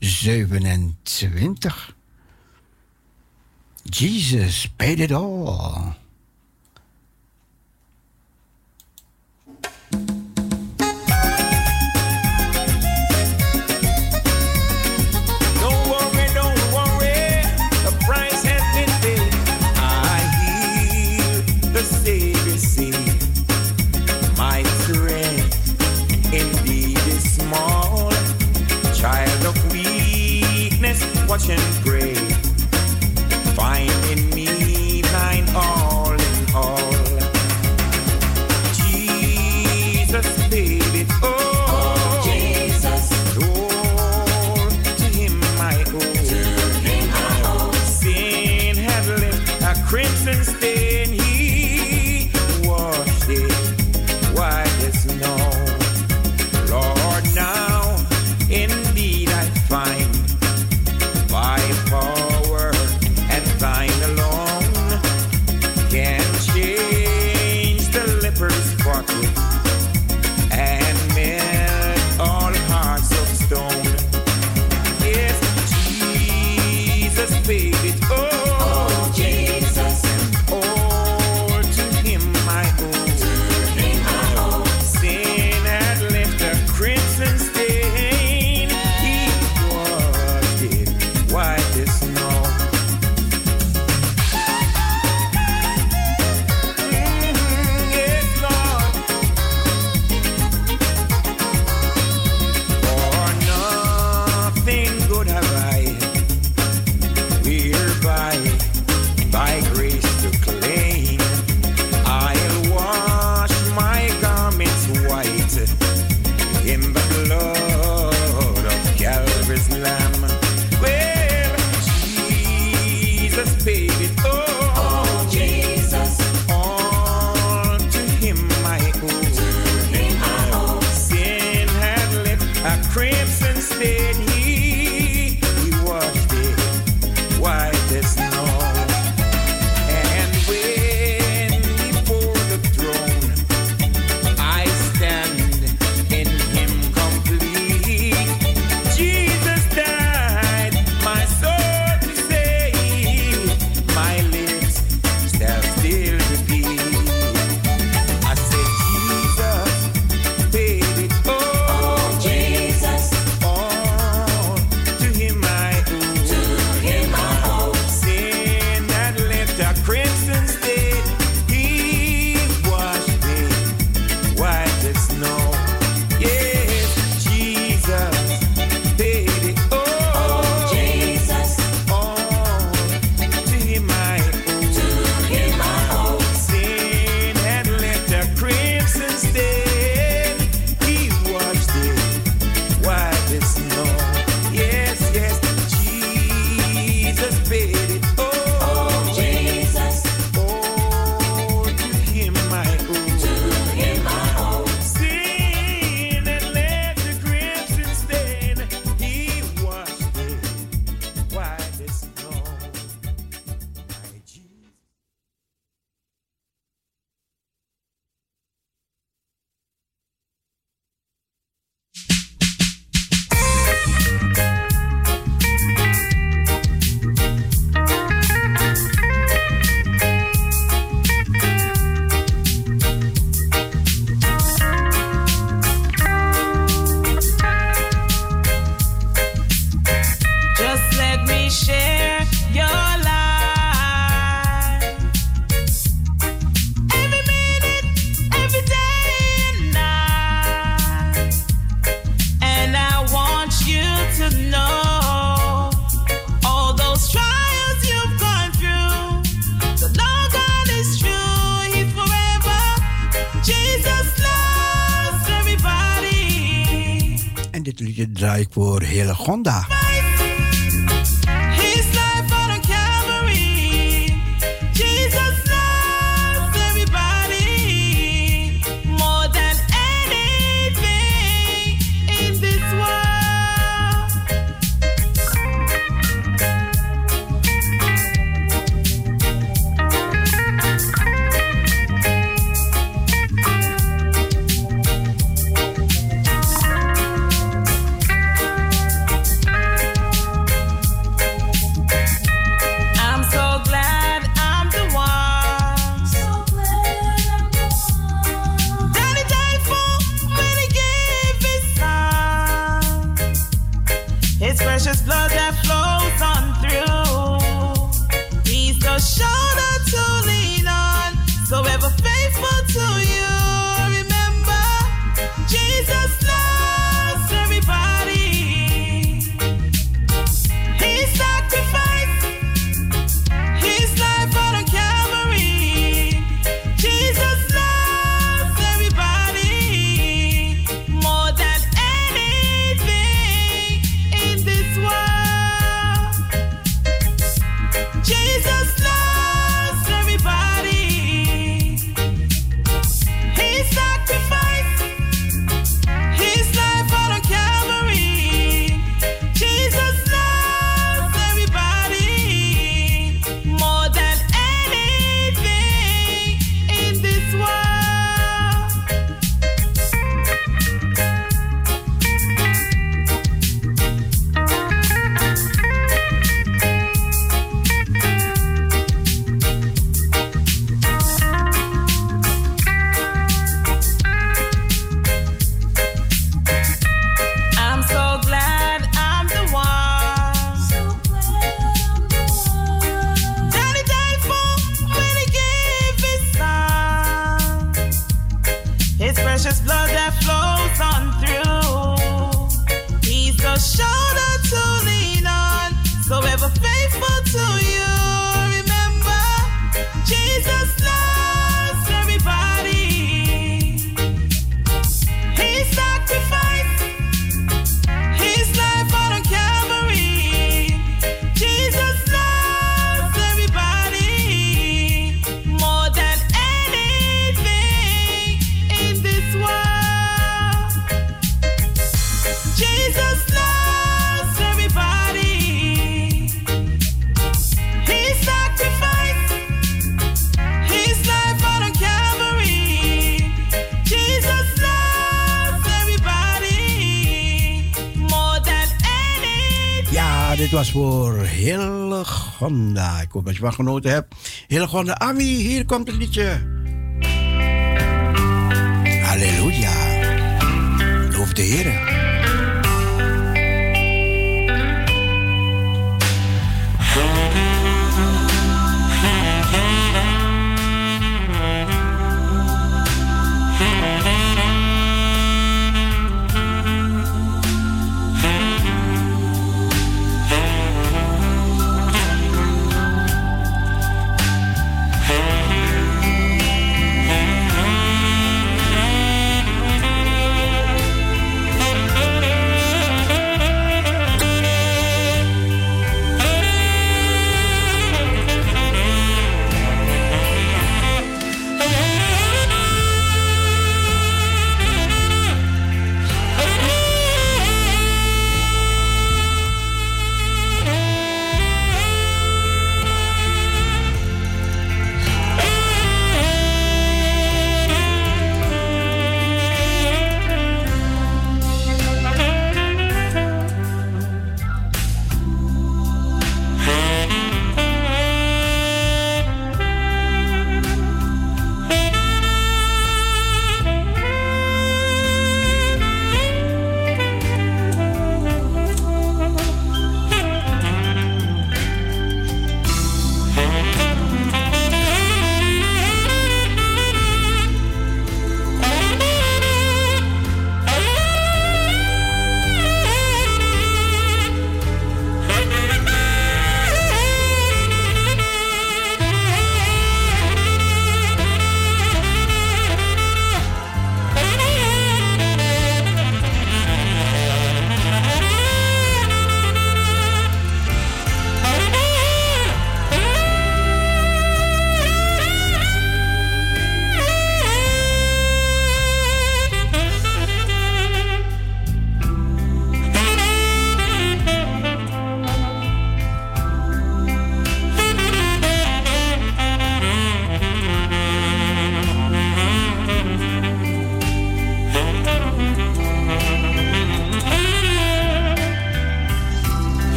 27. Jesus paid it all. Voor hele Hillegonda. Ik hoop dat je van genoten hebt. Hillegonda, Ami, hier komt het liedje. Halleluja. Loof de Heer.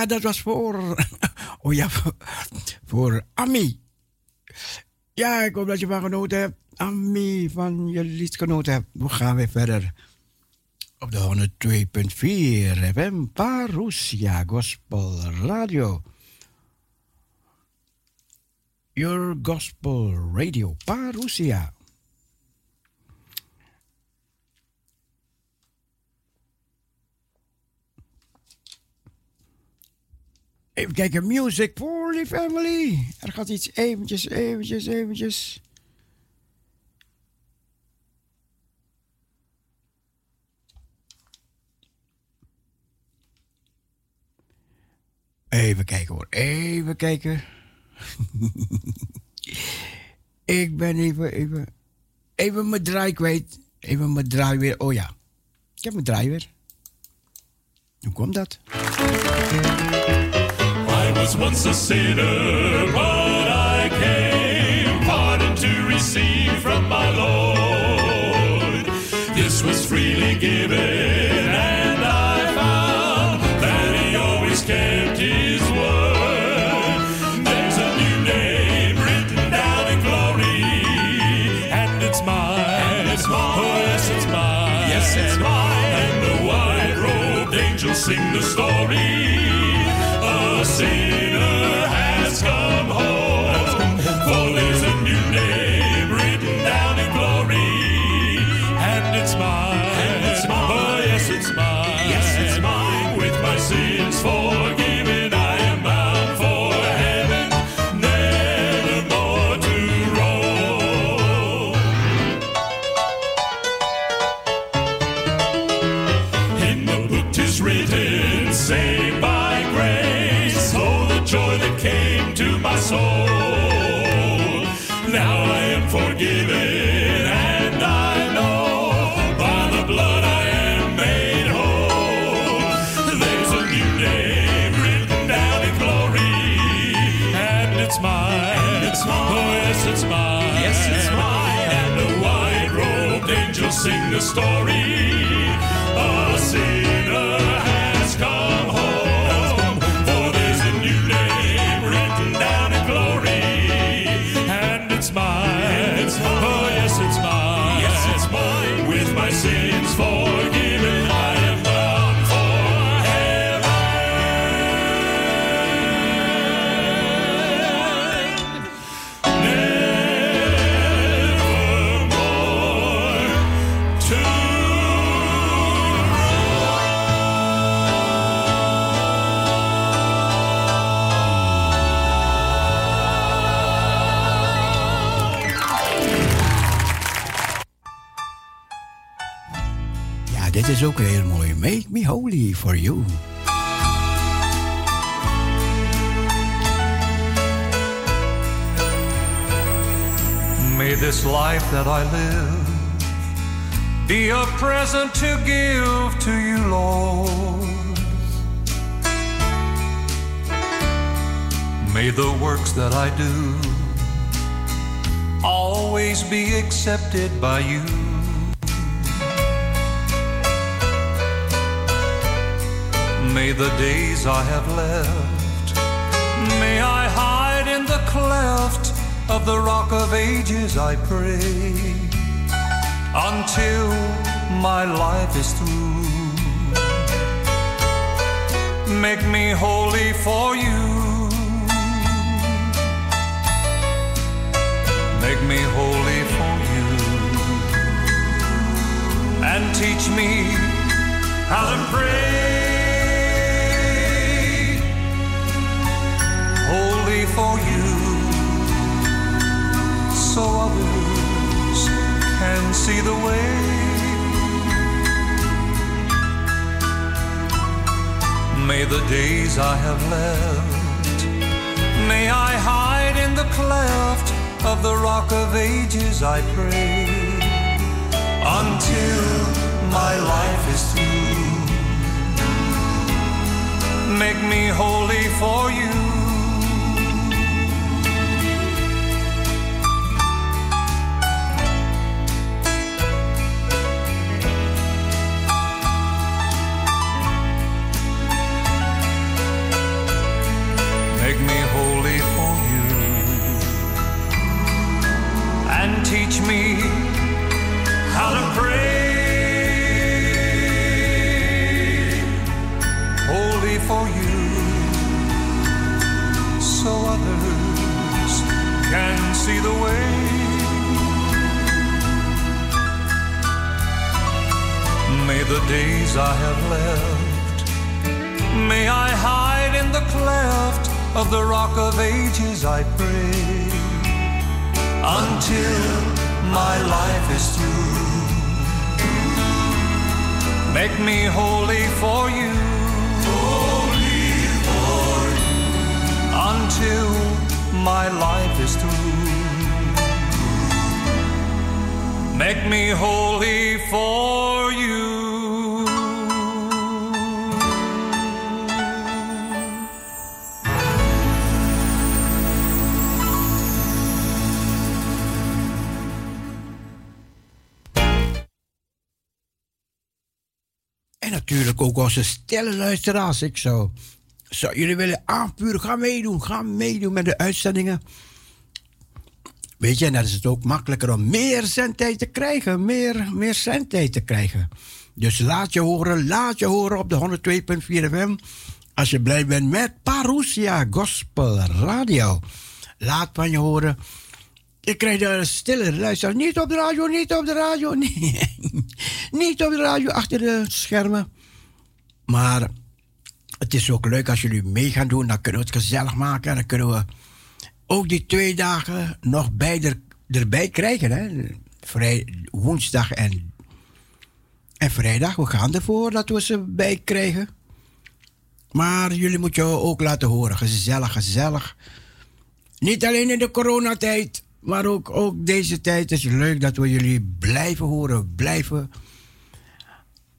Ja, dat was voor. Oh ja, voor, Ami. Ja, ik hoop dat je van genoten hebt. Ami, van je lied genoten hebt. We gaan weer verder. Op de 102.4 FM Parousia Gospel Radio. Your Gospel Radio Parousia. Even kijken, music for the family. Er gaat iets eventjes, eventjes, eventjes. Even kijken hoor, even kijken. Ik ben even, even, even mijn draai kwijt. Even mijn draai weer. Oh ja, ik heb mijn draai weer. Hoe komt dat? Was once a sinner, but I came pardon to receive from my Lord. This was freely given, and I found that He always kept His word. There's a new name written down in glory, and it's mine. it's mine. Oh, yes, it's mine. Yes, it's mine. And the white robed angels sing the story. The sinner has come home. Has come home. Is ook heel mooi. Make me holy for you. May this life that I live be a present to give to you, Lord. May the works that I do always be accepted by you. May the days I have left, may I hide in the cleft of the rock of ages, I pray, until my life is through. Make me holy for you. Make me holy for you. And teach me how to pray. Holy for you so others can see the way. May the days I have left, may I hide in the cleft of the rock of ages, I pray, until my life is through. Make me holy for you. Days I have left May I hide in the cleft of the rock of ages, I pray, until my life is through. Make me holy for you. Holy for you. Until my life is through. Make me holy for onze stille luisteraars. Ik zou, zou jullie willen aanvuren. Ga meedoen. Ga meedoen met de uitzendingen. Weet je, en dan is het ook makkelijker om meer zendtijd te krijgen. Meer, meer zendtijd te krijgen. Dus laat je horen, laat je horen op de 102.4 FM. Als je blij bent met Parousia Gospel Radio. Laat van je horen. Ik krijg de stille luister. Niet op de radio, niet op de radio. Nee. niet op de radio, achter de schermen. Maar het is ook leuk als jullie mee gaan doen. Dan kunnen we het gezellig maken. Dan kunnen we ook die twee dagen nog bij er, erbij krijgen. Hè? Vrij, woensdag en, en vrijdag. We gaan ervoor dat we ze bij krijgen. Maar jullie moeten je ook laten horen. Gezellig, gezellig. Niet alleen in de coronatijd, maar ook, ook deze tijd is het leuk dat we jullie blijven horen, blijven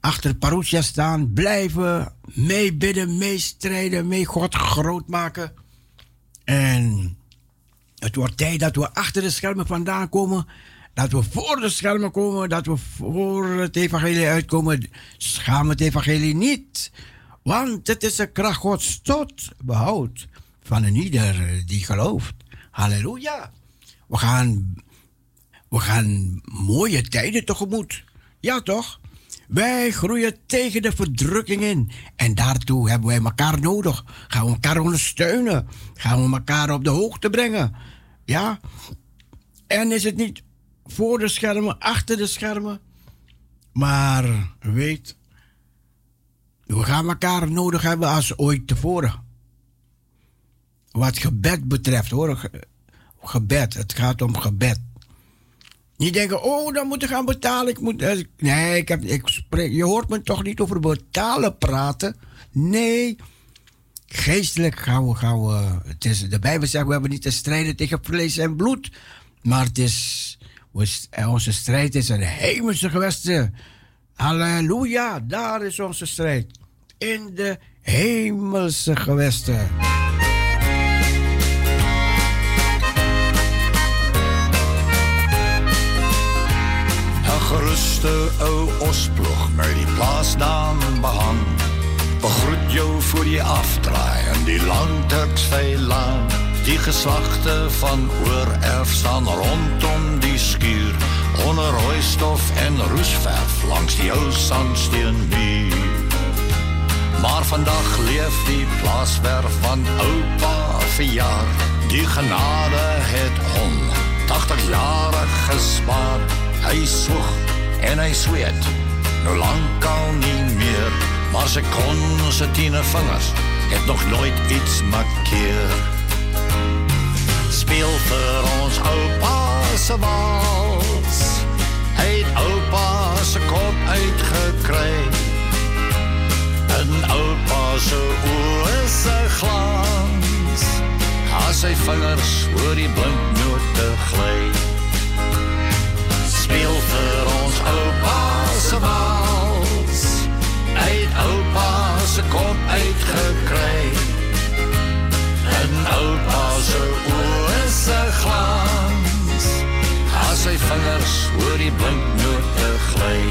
achter Parousia staan, blijven meebidden, meestrijden, mee God groot maken. En het wordt tijd dat we achter de schermen vandaan komen, dat we voor de schermen komen, dat we voor het evangelie uitkomen. Schaam het evangelie niet, want het is een kracht Gods tot behoud van een ieder die gelooft. Halleluja. We gaan, we gaan mooie tijden tegemoet. Ja, toch? Wij groeien tegen de verdrukking in. En daartoe hebben wij elkaar nodig. Gaan we elkaar ondersteunen. Gaan we elkaar op de hoogte brengen. Ja? En is het niet voor de schermen, achter de schermen. Maar weet, we gaan elkaar nodig hebben als ooit tevoren. Wat gebed betreft hoor. Ge- Gebed. Het gaat om gebed. Niet denken, oh, dan moet ik gaan betalen. Ik moet, eh, nee, ik heb, ik je hoort me toch niet over betalen praten. Nee, geestelijk gaan we, gaan we. Het is, de Bijbel zegt, we hebben niet te strijden tegen vlees en bloed. Maar het is, eh, onze strijd is een hemelse gewesten. Halleluja, daar is onze strijd. In de hemelse gewesten. Geruste ou osploeg met die plaasnaam behang. Begroet jou voor die afdraai in die landtuksveilaan. Die geslachten van oererf staan rondom die skuur. Onder rooistof en roesverf langs die ou sandsteenmuur. Maar vandag leef die plaaswerf van oupa verjaar. Die genade het hom 80 jare gespaar. Hy swoeg en hy sweet, nou lang al nie meer. Maar sy kon sy tiene vingers het nog nooit iets markeer. Speel vir ons oupa se wals. Hy het oupa se kop uitgekry. En oupa se oë se glans. As sy vingers oor die blinknote gly. Speel vir ons oupa se. Hy het oupa se kop uitgekry. En oupa se oë se glans. As sy vingers oor die blinknote gly.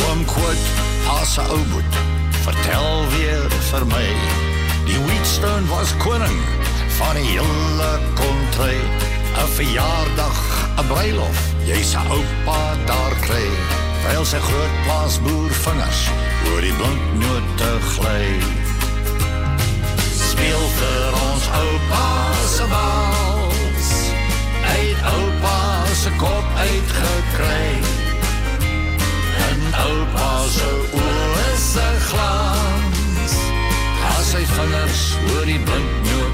Oom Quote, as 'n ou boet, vertel weer vir my. Die Wheatstone was koning van die hele kontry. 'n Verjaardag, 'n bruilof, jy se oupa daar kry. Terwyl sy groot plaasboer vingers oor die blinknote gly. Speel vir ons oupa se wals. Het oupa se kop uitgekry. En oupa se oë se glans. As sy vingers oor die blinknote.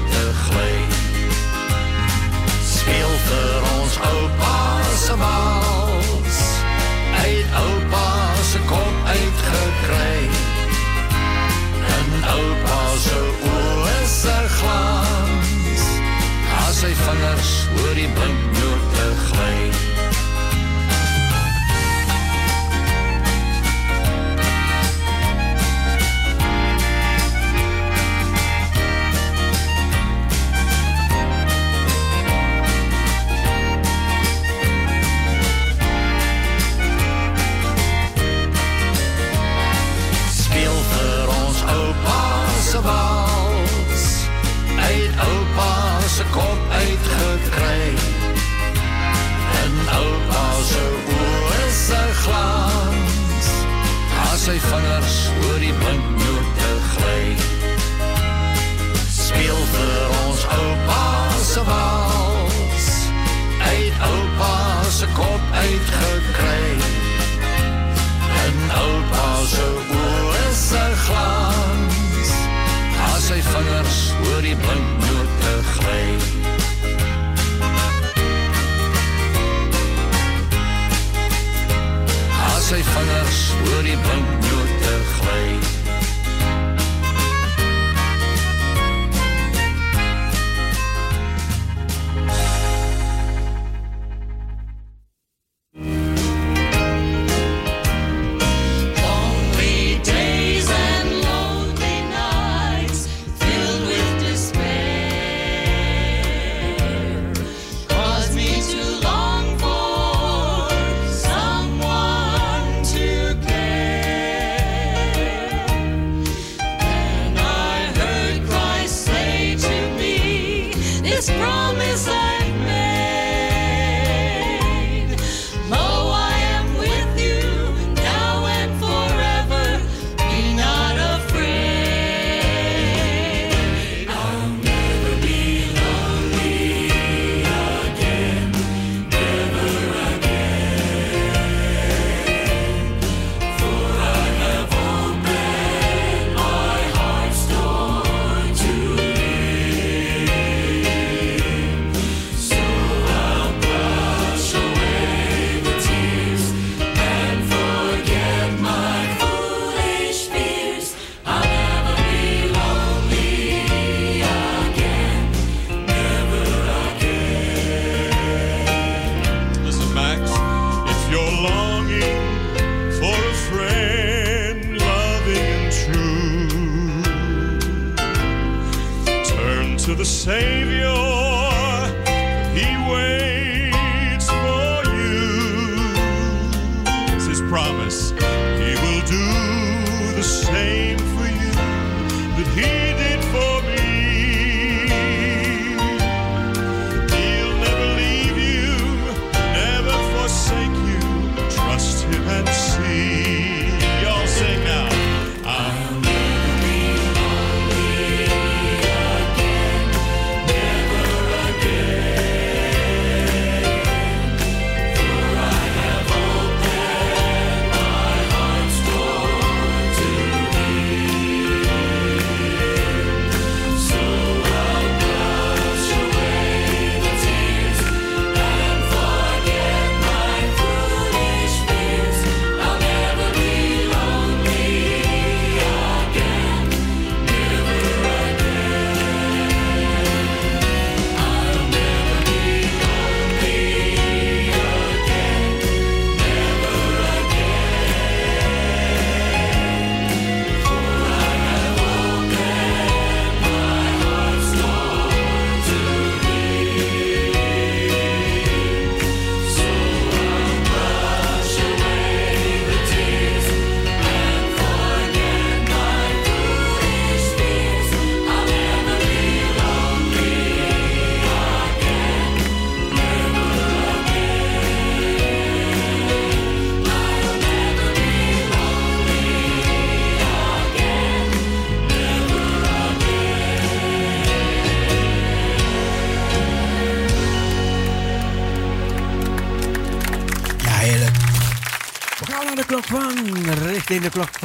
Speel vir ons oupa se. Hy het oupa se kop uitgekry. En oupa se oë se glans. As sy vingers oor die blinknote gly. you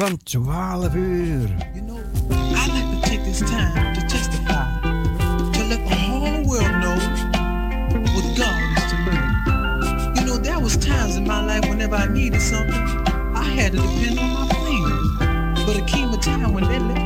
van 12 uur. You know, I like to take this time to to let the whole world know what God is to me. You know, there was times in my life whenever I needed something, I had to depend on my fingers. But it came a time when they left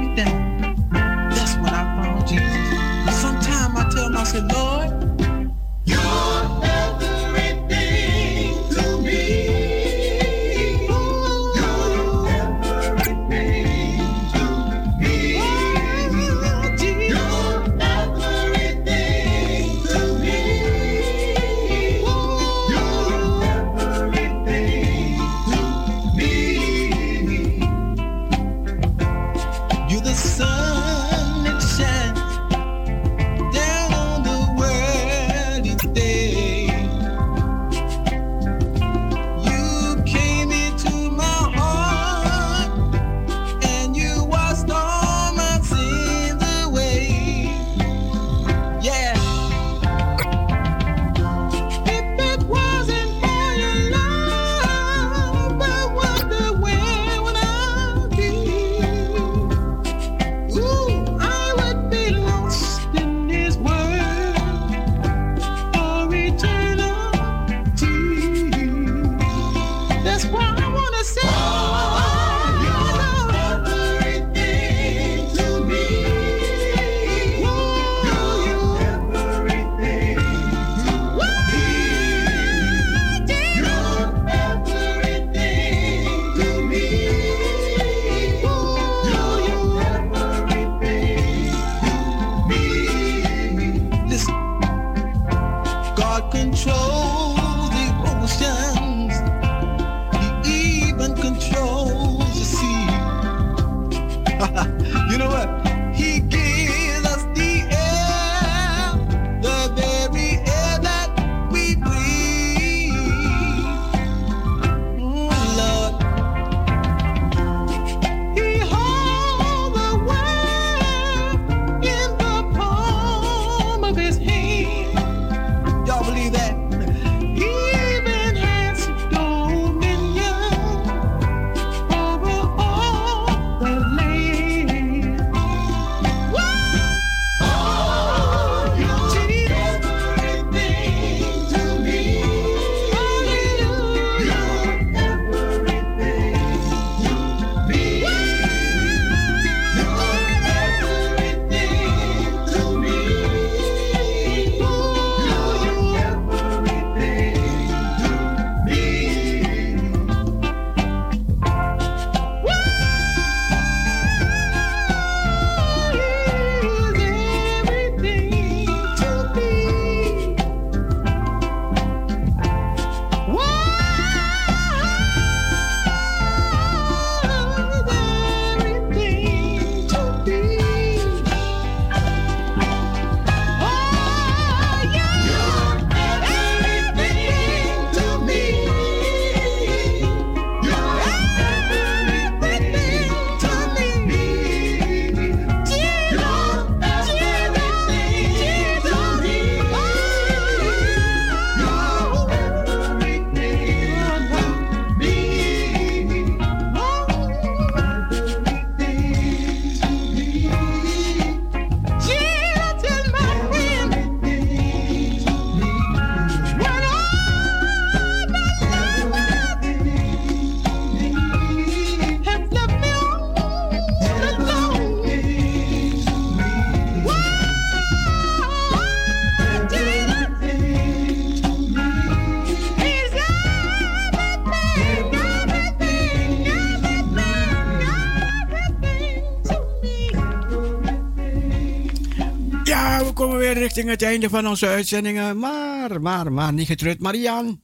het einde van onze uitzendingen. Maar, maar, maar, niet getreurd. Marian,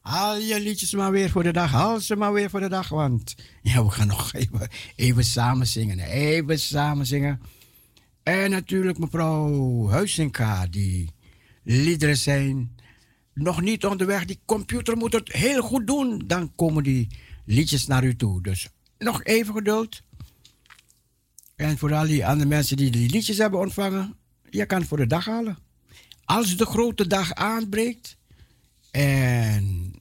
haal je liedjes maar weer voor de dag. Haal ze maar weer voor de dag. Want ja, we gaan nog even, even samen zingen. Even samen zingen. En natuurlijk mevrouw Huizinga, die liederen zijn nog niet onderweg. Die computer moet het heel goed doen. Dan komen die liedjes naar u toe. Dus nog even geduld. En voor al die andere mensen die die liedjes hebben ontvangen, je kan het voor de dag halen. Als de grote dag aanbreekt en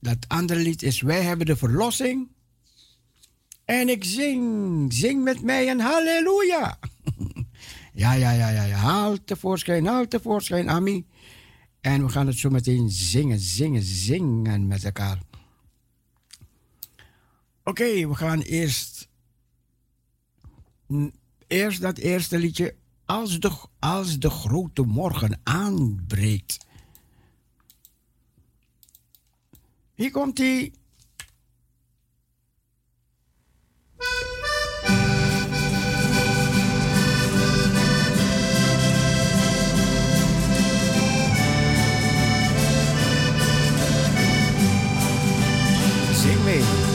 dat andere lied is Wij hebben de verlossing. En ik zing, zing met mij een halleluja. ja, ja, ja, ja, ja. Haal tevoorschijn, haal tevoorschijn, Ami. En we gaan het zo meteen zingen, zingen, zingen met elkaar. Oké, we gaan eerst Eerst dat eerste liedje. Als de, als de grote morgen aanbreekt. Hier komt hij. Zing mee.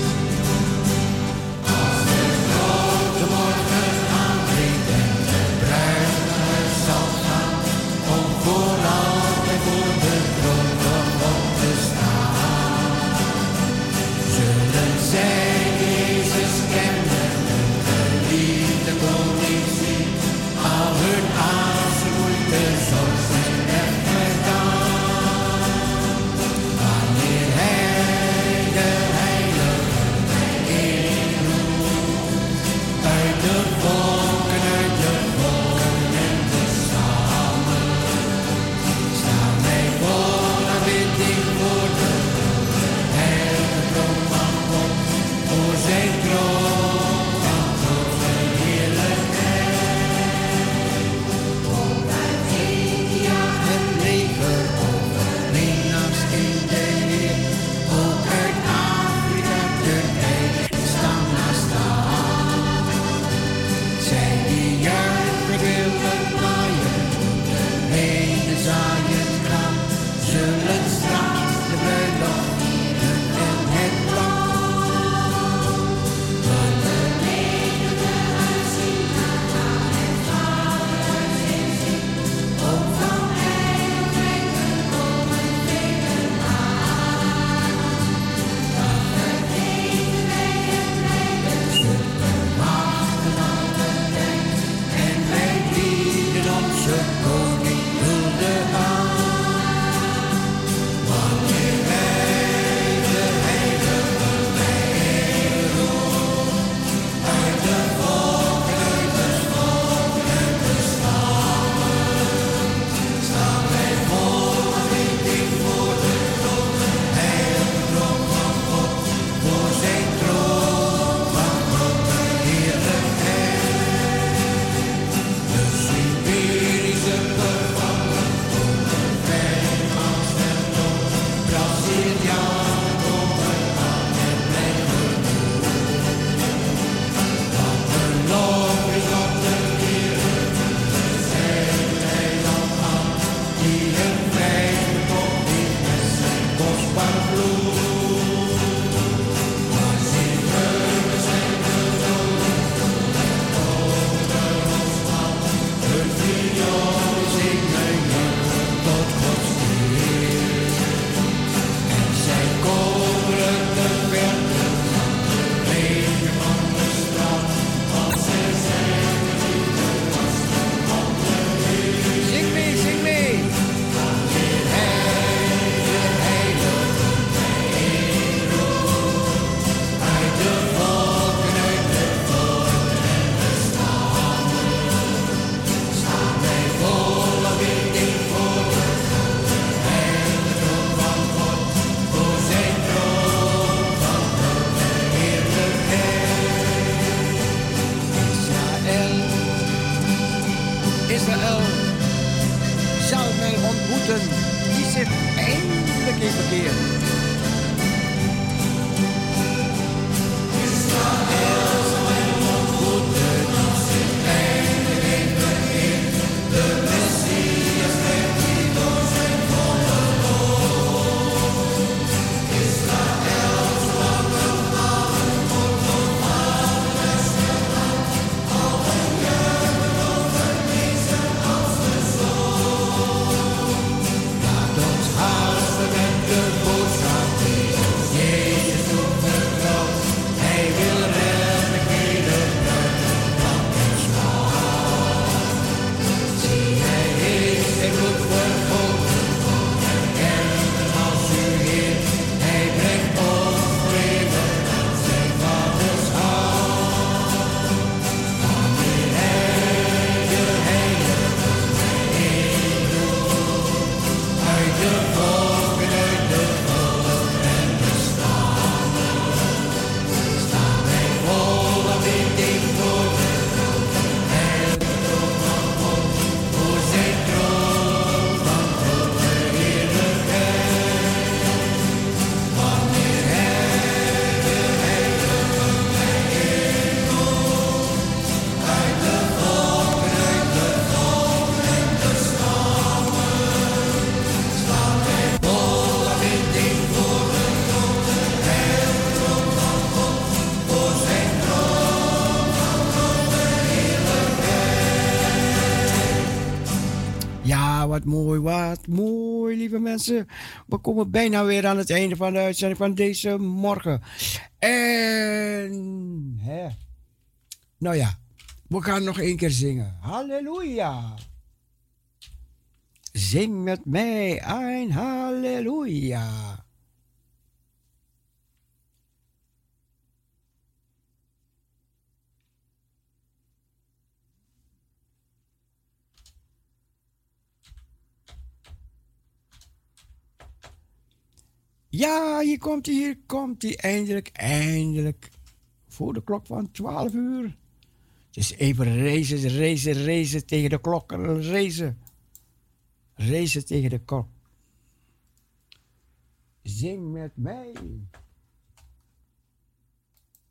we komen bijna weer aan het einde van de uitzending van deze morgen. En, hè, nou ja, we gaan nog één keer zingen. Halleluja! Zing met mij een halleluja. Ja, hier komt hij, hier komt hij. Eindelijk, eindelijk. Voor de klok van 12 uur. Dus even racen, racen, racen tegen de klok. Racen. Racen tegen de klok. Zing met mij.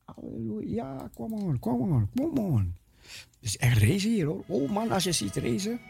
Halleluja, kom on, kom on, kom on. is echt racen hier hoor. Oh man, als je ziet racen.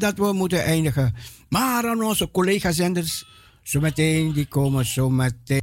dat we moeten eindigen. Maar aan onze collega-zenders, zometeen, die komen zometeen.